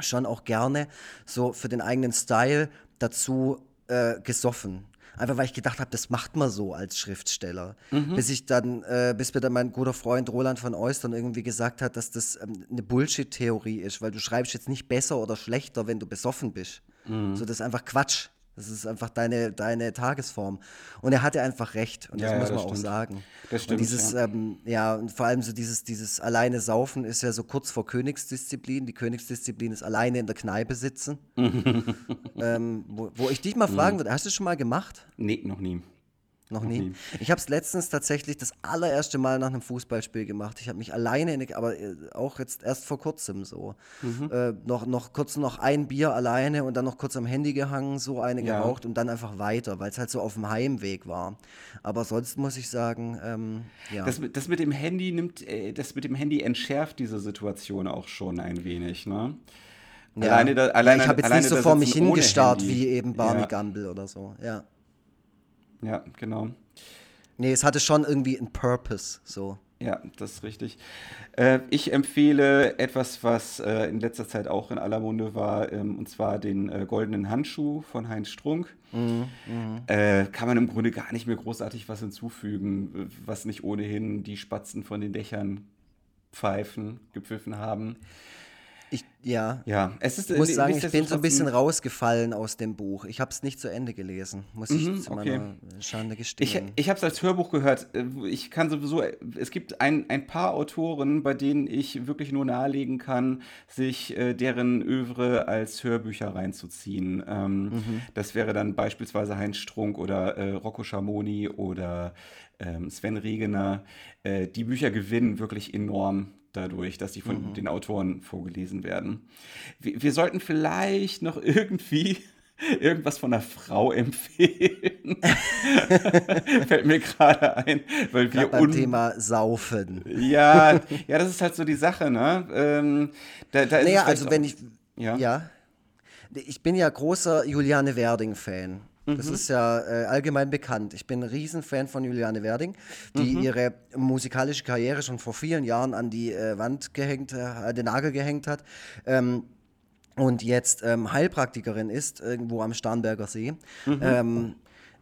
schon auch gerne so für den eigenen Style dazu äh, gesoffen. Einfach weil ich gedacht habe, das macht man so als Schriftsteller. Mhm. Bis ich dann, äh, bis mir dann mein guter Freund Roland von Eustern irgendwie gesagt hat, dass das ähm, eine Bullshit-Theorie ist, weil du schreibst jetzt nicht besser oder schlechter, wenn du besoffen bist. Mhm. So, das ist einfach Quatsch. Das ist einfach deine, deine Tagesform. Und er hatte einfach recht. Und das ja, muss man das auch sagen. Das stimmt. Und dieses, ja. Ähm, ja, und vor allem so dieses, dieses alleine Saufen ist ja so kurz vor Königsdisziplin. Die Königsdisziplin ist alleine in der Kneipe sitzen. [laughs] ähm, wo, wo, ich dich mal fragen mhm. würde, hast du das schon mal gemacht? Nee, noch nie. Noch nie. nie. Ich habe es letztens tatsächlich das allererste Mal nach einem Fußballspiel gemacht. Ich habe mich alleine, in, aber äh, auch jetzt erst vor kurzem so. Mhm. Äh, noch, noch kurz noch ein Bier alleine und dann noch kurz am Handy gehangen, so eine ja. geraucht und dann einfach weiter, weil es halt so auf dem Heimweg war. Aber sonst muss ich sagen, ähm, ja. Das, das, mit dem Handy nimmt, äh, das mit dem Handy entschärft diese Situation auch schon ein wenig, ne? Ja. Alleine da, alleine, ich habe jetzt nicht so vor mich hingestarrt wie eben Barney ja. Gumble oder so, ja. Ja, genau. Nee, es hatte schon irgendwie einen Purpose, so. Ja, das ist richtig. Äh, ich empfehle etwas, was äh, in letzter Zeit auch in aller Munde war, ähm, und zwar den äh, Goldenen Handschuh von Heinz Strunk. Mhm, mhm. Äh, kann man im Grunde gar nicht mehr großartig was hinzufügen, was nicht ohnehin die Spatzen von den Dächern pfeifen, gepfiffen haben. Ich, Ja. Ja, es ist. Ich muss sagen, ich bin so ein bisschen rausgefallen aus dem Buch. Ich habe es nicht zu Ende gelesen, muss ich Mhm, zu okay. meiner Schande Ich, gestehen. ich habe es als Hörbuch gehört. Äh, Ich kann sowieso, es gibt ein, ein paar Autoren, bei denen ich wirklich nur nahelegen kann, sich äh, deren Övre als Hörbücher reinzuziehen. Ähm, Mhm. Das wäre dann beispielsweise Heinz Strunk oder äh, Rocco Schamoni oder ähm, Sven Regener. Äh, die Bücher gewinnen wirklich enorm dadurch, dass die von Mhm. den Autoren vorgelesen werden. Wir, wir sollten vielleicht noch irgendwie [laughs] irgendwas von einer Frau empfehlen. [laughs] Fällt mir gerade ein, weil wir beim Thema Saufen. ja, ja, das ist halt so die Sache, ne? Ähm, da, da Naja, also wenn ich. Ja. Ja. Ich bin ja großer Juliane Werding-Fan. Mhm. Das ist ja äh, allgemein bekannt. Ich bin ein Riesenfan von Juliane Werding, die Mhm. ihre musikalische Karriere schon vor vielen Jahren an die äh, Wand gehängt, äh, den Nagel gehängt hat. Ähm, und jetzt ähm, Heilpraktikerin ist, irgendwo am Starnberger See. Ähm,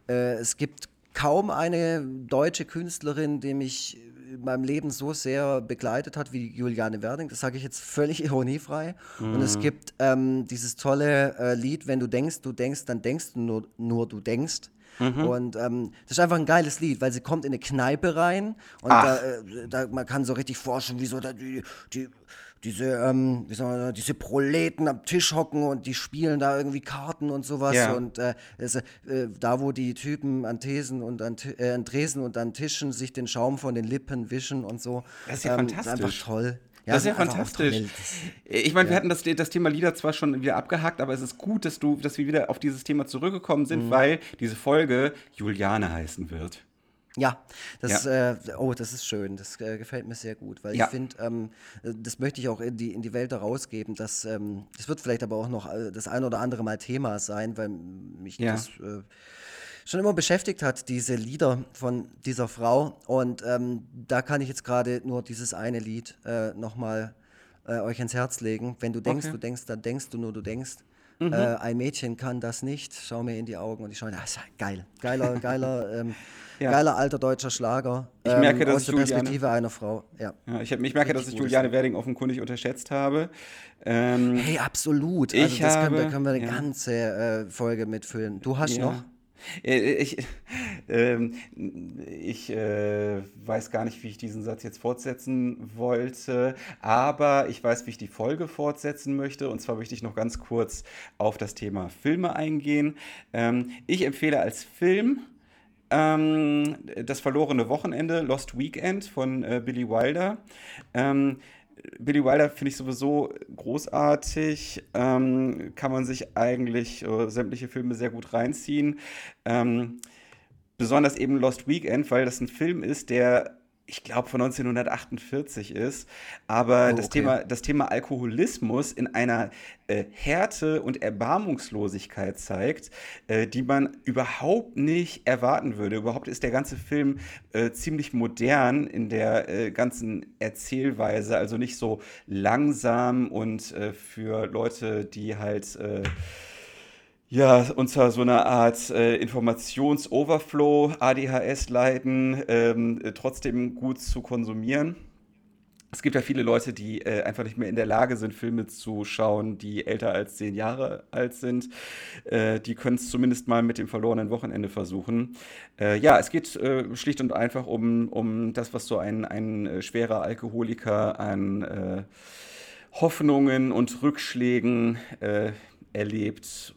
äh, es gibt kaum eine deutsche Künstlerin, die mich in meinem Leben so sehr begleitet hat wie Juliane Werding. Das sage ich jetzt völlig [laughs] ironiefrei. Und es gibt ähm, dieses tolle äh, Lied, wenn du denkst, du denkst, dann denkst du nur, nur du denkst. Und ähm, das ist einfach ein geiles Lied, weil sie kommt in eine Kneipe rein und da, äh, da, man kann so richtig forschen, wie so da die, die, diese, ähm, wie soll man diese Proleten am Tisch hocken und die spielen da irgendwie Karten und sowas. Ja. Und äh, das, äh, da, wo die Typen an Thesen und an, äh, an Tresen und an Tischen sich den Schaum von den Lippen wischen und so. Das ist ja ähm, fantastisch. einfach toll. das ist ja fantastisch. Ich meine, wir hatten das, das Thema Lieder zwar schon wieder abgehakt, aber es ist gut, dass, du, dass wir wieder auf dieses Thema zurückgekommen Mhm. sind, weil diese Folge Juliane heißen wird. Ja, das, Äh, oh, das ist schön. Das äh, gefällt mir sehr gut, weil Ja. ich finde, ähm, äh, das möchte ich auch in die, in die Welt herausgeben. Dass, ähm, das wird vielleicht aber auch noch äh, das ein oder andere Mal Thema sein, weil mich Ja. das äh, schon immer beschäftigt hat, diese Lieder von dieser Frau. Und ähm, da kann ich jetzt gerade nur dieses eine Lied äh, nochmal äh, euch ans Herz legen. Wenn du denkst, Okay. Du denkst, dann denkst du nur, du denkst. Äh, ein Mädchen kann das nicht. Schau mir in die Augen und ich schaue, das ist ja geil. Geiler, [laughs] geiler, ähm, Ja. geiler alter deutscher Schlager. Ich merke, dass aus der Juliane- Perspektive einer Frau. Ja. Ja, ich, hab, ich merke, dass ich Juliane Werding offenkundig unterschätzt habe. Ähm, Hey, absolut. Also Ich das können, da habe- können wir eine ja. ganze äh, Folge mitfüllen. Du hast noch? Äh, Ich, ähm, ich äh, weiß gar nicht, wie ich diesen Satz jetzt fortsetzen wollte, aber ich weiß, wie ich die Folge fortsetzen möchte. Und zwar möchte ich noch ganz kurz auf das Thema Filme eingehen. Ähm, ich empfehle als Film ähm, das verlorene Wochenende, Lost Weekend von äh, Billy Wilder. Ähm, Billy Wilder finde ich sowieso großartig. Ähm, kann man sich eigentlich äh, sämtliche Filme sehr gut reinziehen. Ähm, besonders eben Lost Weekend, weil das ein Film ist, der ich glaube von 1948 ist, aber Oh, das, okay. Thema, das Thema Alkoholismus in einer äh, Härte und Erbarmungslosigkeit zeigt, äh, die man überhaupt nicht erwarten würde. Überhaupt ist der ganze Film äh, ziemlich modern in der äh, ganzen Erzählweise, also nicht so langsam und äh, für Leute, die halt äh, ja, unter so einer Art äh, Informationsoverflow, ADHS leiden, ähm, äh, trotzdem gut zu konsumieren. Es gibt ja viele Leute, die äh, einfach nicht mehr in der Lage sind, Filme zu schauen, die älter als zehn Jahre alt sind. Äh, die können es zumindest mal mit dem verlorenen Wochenende versuchen. Äh, ja, es geht äh, schlicht und einfach um, um das, was so ein, ein äh, schwerer Alkoholiker an Hoffnungen und Rückschlägen erlebt.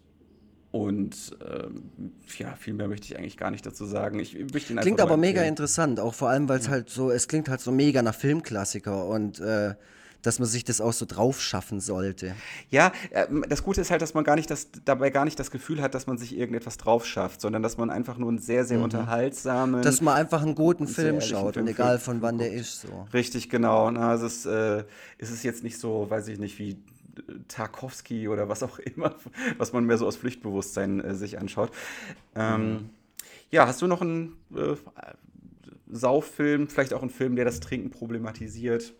Und ähm, ja, viel mehr möchte ich eigentlich gar nicht dazu sagen. Ich möchte ihn Klingt aber mega empfehlen. interessant, auch vor allem, weil es halt so, es klingt halt so mega nach Filmklassiker und äh, dass man sich das auch so drauf schaffen sollte. Ja, ähm, das Gute ist halt, dass man gar nicht das, dabei gar nicht das Gefühl hat, dass man sich irgendetwas drauf schafft, sondern dass man einfach nur einen sehr, sehr unterhaltsamen. Dass man einfach einen guten Film schaut Film und egal von wann der ist so. Richtig, genau. Na, es ist, äh, es ist jetzt nicht so, weiß ich nicht, wie äh, Tarkovsky oder was auch immer, [laughs] was man mehr so aus Pflichtbewusstsein äh, sich anschaut. Ähm, Ja, hast du noch einen äh, Sauffilm, vielleicht auch einen Film, der das Trinken problematisiert?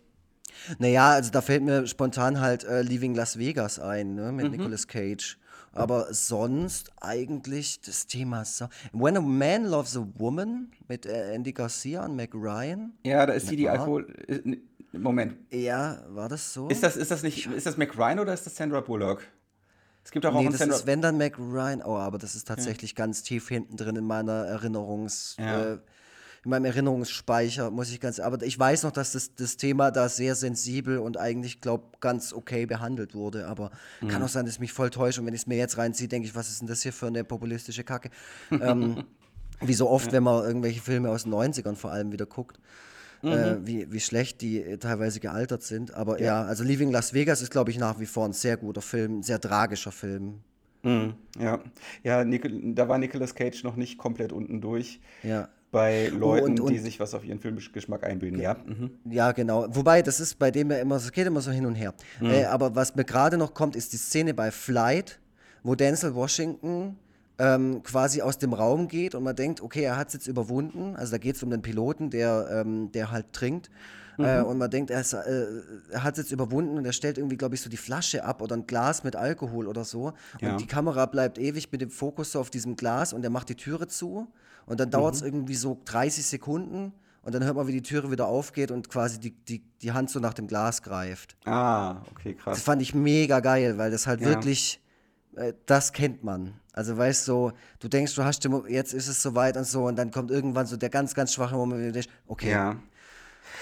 Naja, also da fällt mir spontan halt äh, Leaving Las Vegas ein, ne, mit Nicolas Cage. Aber sonst eigentlich das Thema so When a Man Loves a Woman mit äh, Andy Garcia und Mac Ryan. Ja, da ist die, die. Alkohol. Moment. Ja, war das so? Ist das, ist das nicht, ist das Mac Ryan oder ist das Sandra Bullock? Es gibt auch, nee, auch einen das Sandra ist wenn dann Mac Ryan. Oh, aber das ist tatsächlich ja. ganz tief hinten drin in meiner Erinnerungs. Ja. Äh, in meinem Erinnerungsspeicher, muss ich ganz. Aber ich weiß noch, dass das, das Thema da sehr sensibel und eigentlich, glaube ganz okay behandelt wurde. Aber mhm. kann auch sein, dass ich mich voll täusche. Und wenn ich es mir jetzt reinziehe, denke ich, was ist denn das hier für eine populistische Kacke? ähm, [laughs] wie so oft, ja. wenn man irgendwelche Filme aus den 90ern vor allem wieder guckt. Äh, mhm. Äh, wie, wie schlecht die äh, teilweise gealtert sind. Aber ja, ja also Leaving Las Vegas ist, glaube ich, nach wie vor ein sehr guter Film, ein sehr tragischer Film. Mhm. Ja, ja Nicol da war Nicolas Cage noch nicht komplett unten durch. Ja bei Leuten, und, und, die sich was auf ihren Filmgeschmack einbilden, ja. Mhm. Ja, genau. Wobei, das ist bei dem ja immer, es geht immer so hin und her. Mhm. Äh, aber was mir gerade noch kommt, ist die Szene bei Flight, wo Denzel Washington ähm, quasi aus dem Raum geht und man denkt, okay, er hat es jetzt überwunden. Also da geht es um den Piloten, der, ähm, der halt trinkt. Äh, mhm. Äh, und man denkt, er, äh, er hat es jetzt überwunden und er stellt irgendwie, glaube ich, so die Flasche ab oder ein Glas mit Alkohol oder so. Ja. Und die Kamera bleibt ewig mit dem Fokus so auf diesem Glas und er macht die Türe zu. Und dann dauert es mhm. irgendwie so 30 Sekunden und dann hört man, wie die Türe wieder aufgeht und quasi die, die, die Hand so nach dem Glas greift. Ah, okay, krass. Das fand ich mega geil, weil das halt ja. wirklich, das kennt man. Also weißt du, so, du denkst, du hast jetzt ist es soweit und so und dann kommt irgendwann so der ganz, ganz schwache Moment, wo du denkst, okay, ja.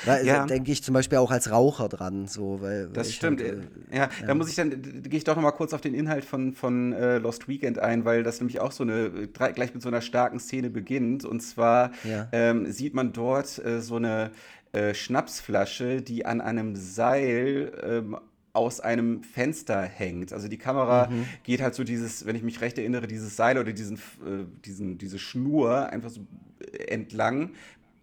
Da ja. denke ich zum Beispiel auch als Raucher dran. So, weil, das stimmt. Halt, äh, ja, ja, da muss ich dann, gehe ich doch noch mal kurz auf den Inhalt von, von äh, Lost Weekend ein, weil das nämlich auch so eine, gleich mit so einer starken Szene beginnt. Und zwar ja. ähm, sieht man dort äh, so eine äh, Schnapsflasche, die an einem Seil ähm, aus einem Fenster hängt. Also die Kamera mhm. geht halt so dieses, wenn ich mich recht erinnere, dieses Seil oder diesen, äh, diesen, diese Schnur einfach so entlang,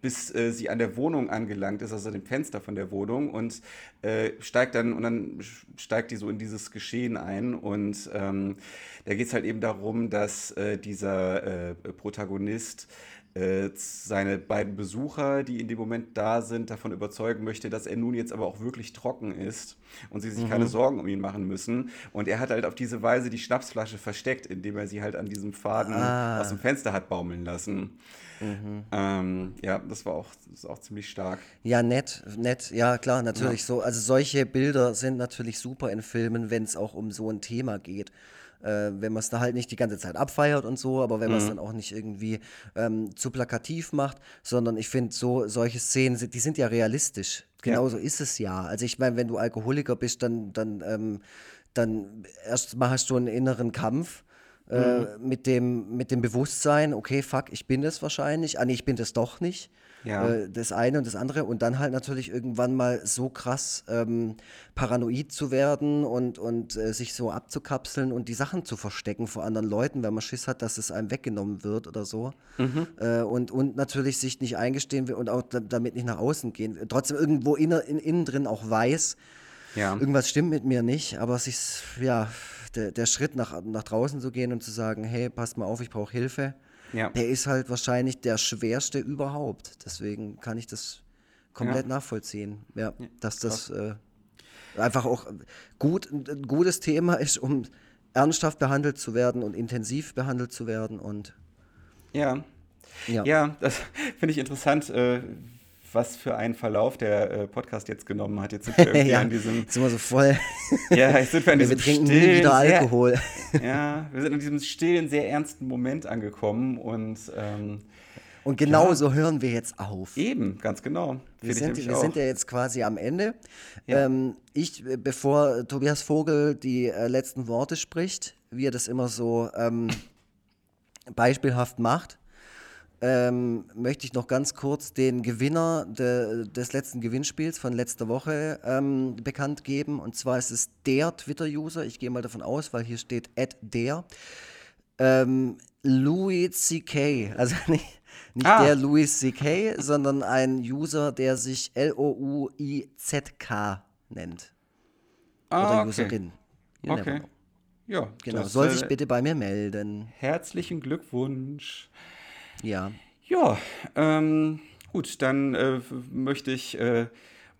bis äh, sie an der Wohnung angelangt ist, also dem Fenster von der Wohnung und äh, steigt dann und dann steigt die so in dieses Geschehen ein und ähm, da geht es halt eben darum, dass äh, dieser äh, Protagonist äh, seine beiden Besucher, die in dem Moment da sind, davon überzeugen möchte, dass er nun jetzt aber auch wirklich trocken ist und sie sich mhm. keine Sorgen um ihn machen müssen. Und er hat halt auf diese Weise die Schnapsflasche versteckt, indem er sie halt an diesem Faden ah. aus dem Fenster hat baumeln lassen. Mhm. Ähm, ja, das war auch, das auch ziemlich stark. Ja, nett, nett, ja klar, natürlich ja. so. Also solche Bilder sind natürlich super in Filmen, wenn es auch um so ein Thema geht. Äh, wenn man es da halt nicht die ganze Zeit abfeiert und so, aber wenn man es mhm. dann auch nicht irgendwie ähm, zu plakativ macht, sondern ich finde so solche Szenen, die sind ja realistisch. Genauso ja. ist es ja. Also ich meine, wenn du Alkoholiker bist, dann, dann, ähm, dann erst mal hast du einen inneren Kampf äh, mhm. mit, dem, mit dem Bewusstsein, okay, fuck, ich bin das wahrscheinlich, ah nee, ich bin das doch nicht. Ja. Äh, das eine und das andere und dann halt natürlich irgendwann mal so krass ähm, paranoid zu werden und, und äh, sich so abzukapseln und die Sachen zu verstecken vor anderen Leuten, weil man Schiss hat, dass es einem weggenommen wird oder so. Mhm. Äh, und, und natürlich sich nicht eingestehen will und auch damit nicht nach außen gehen. Trotzdem irgendwo in, in, innen drin auch weiß, ja. irgendwas stimmt mit mir nicht, aber sich, ja, der, der Schritt nach, nach draußen zu gehen und zu sagen, hey, passt mal auf, ich brauche Hilfe, ja. der ist halt wahrscheinlich der schwerste überhaupt. Deswegen kann ich das komplett ja. nachvollziehen. Ja, ja dass das äh, einfach auch gut, ein gutes Thema ist, um ernsthaft behandelt zu werden und intensiv behandelt zu werden und ja. Ja, ja das [laughs] finde ich interessant, äh, was für einen Verlauf der äh, Podcast jetzt genommen hat. Jetzt sind wir irgendwie [laughs] ja, an diesem. Jetzt sind wir so voll. [laughs] ja, jetzt sind wir an diesem. Wir trinken stillen, wieder Alkohol. Sehr, [laughs] ja, wir sind in diesem stillen, sehr ernsten Moment angekommen und. Ähm, und genau ja. so hören wir jetzt auf. Eben, ganz genau. Wir, sind, wir sind, ja jetzt quasi am Ende. Ja. Ähm, ich, äh, bevor Tobias Vogel die äh, letzten Worte spricht, wie er das immer so ähm, [clears throat] beispielhaft macht, ähm, möchte ich noch ganz kurz den Gewinner de, des letzten Gewinnspiels von letzter Woche ähm, bekannt geben. Und zwar ist es der Twitter-User, ich gehe mal davon aus, weil hier steht der. Ähm, Louis C.K., also [laughs] nicht, nicht ah. der Louis C.K., sondern ein User, der sich L-O-U-I-Z-K nennt. Ah, Oder okay. Userin. You okay. Ja, genau. Soll sich bitte bei mir melden. Herzlichen Glückwunsch. Ja. Ja, ähm, gut, dann äh, möchte ich äh,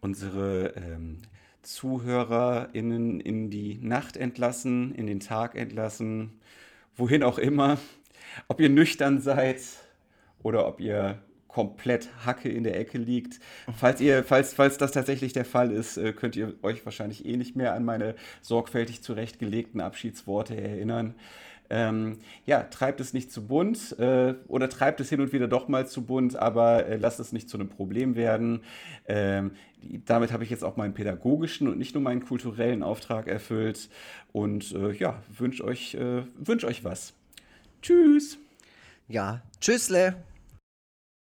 unsere ähm, ZuhörerInnen in die Nacht entlassen, in den Tag entlassen, wohin auch immer. Ob ihr nüchtern seid oder ob ihr komplett Hacke in der Ecke liegt. Falls, ihr, falls, falls das tatsächlich der Fall ist, äh, könnt ihr euch wahrscheinlich eh nicht mehr an meine sorgfältig zurechtgelegten Abschiedsworte erinnern. Ähm, ja, treibt es nicht zu bunt äh, oder treibt es hin und wieder doch mal zu bunt, aber äh, lasst es nicht zu einem Problem werden. Ähm, damit habe ich jetzt auch meinen pädagogischen und nicht nur meinen kulturellen Auftrag erfüllt und äh, ja, wünsche euch, äh, wünsch euch was. Tschüss. Ja, tschüssle.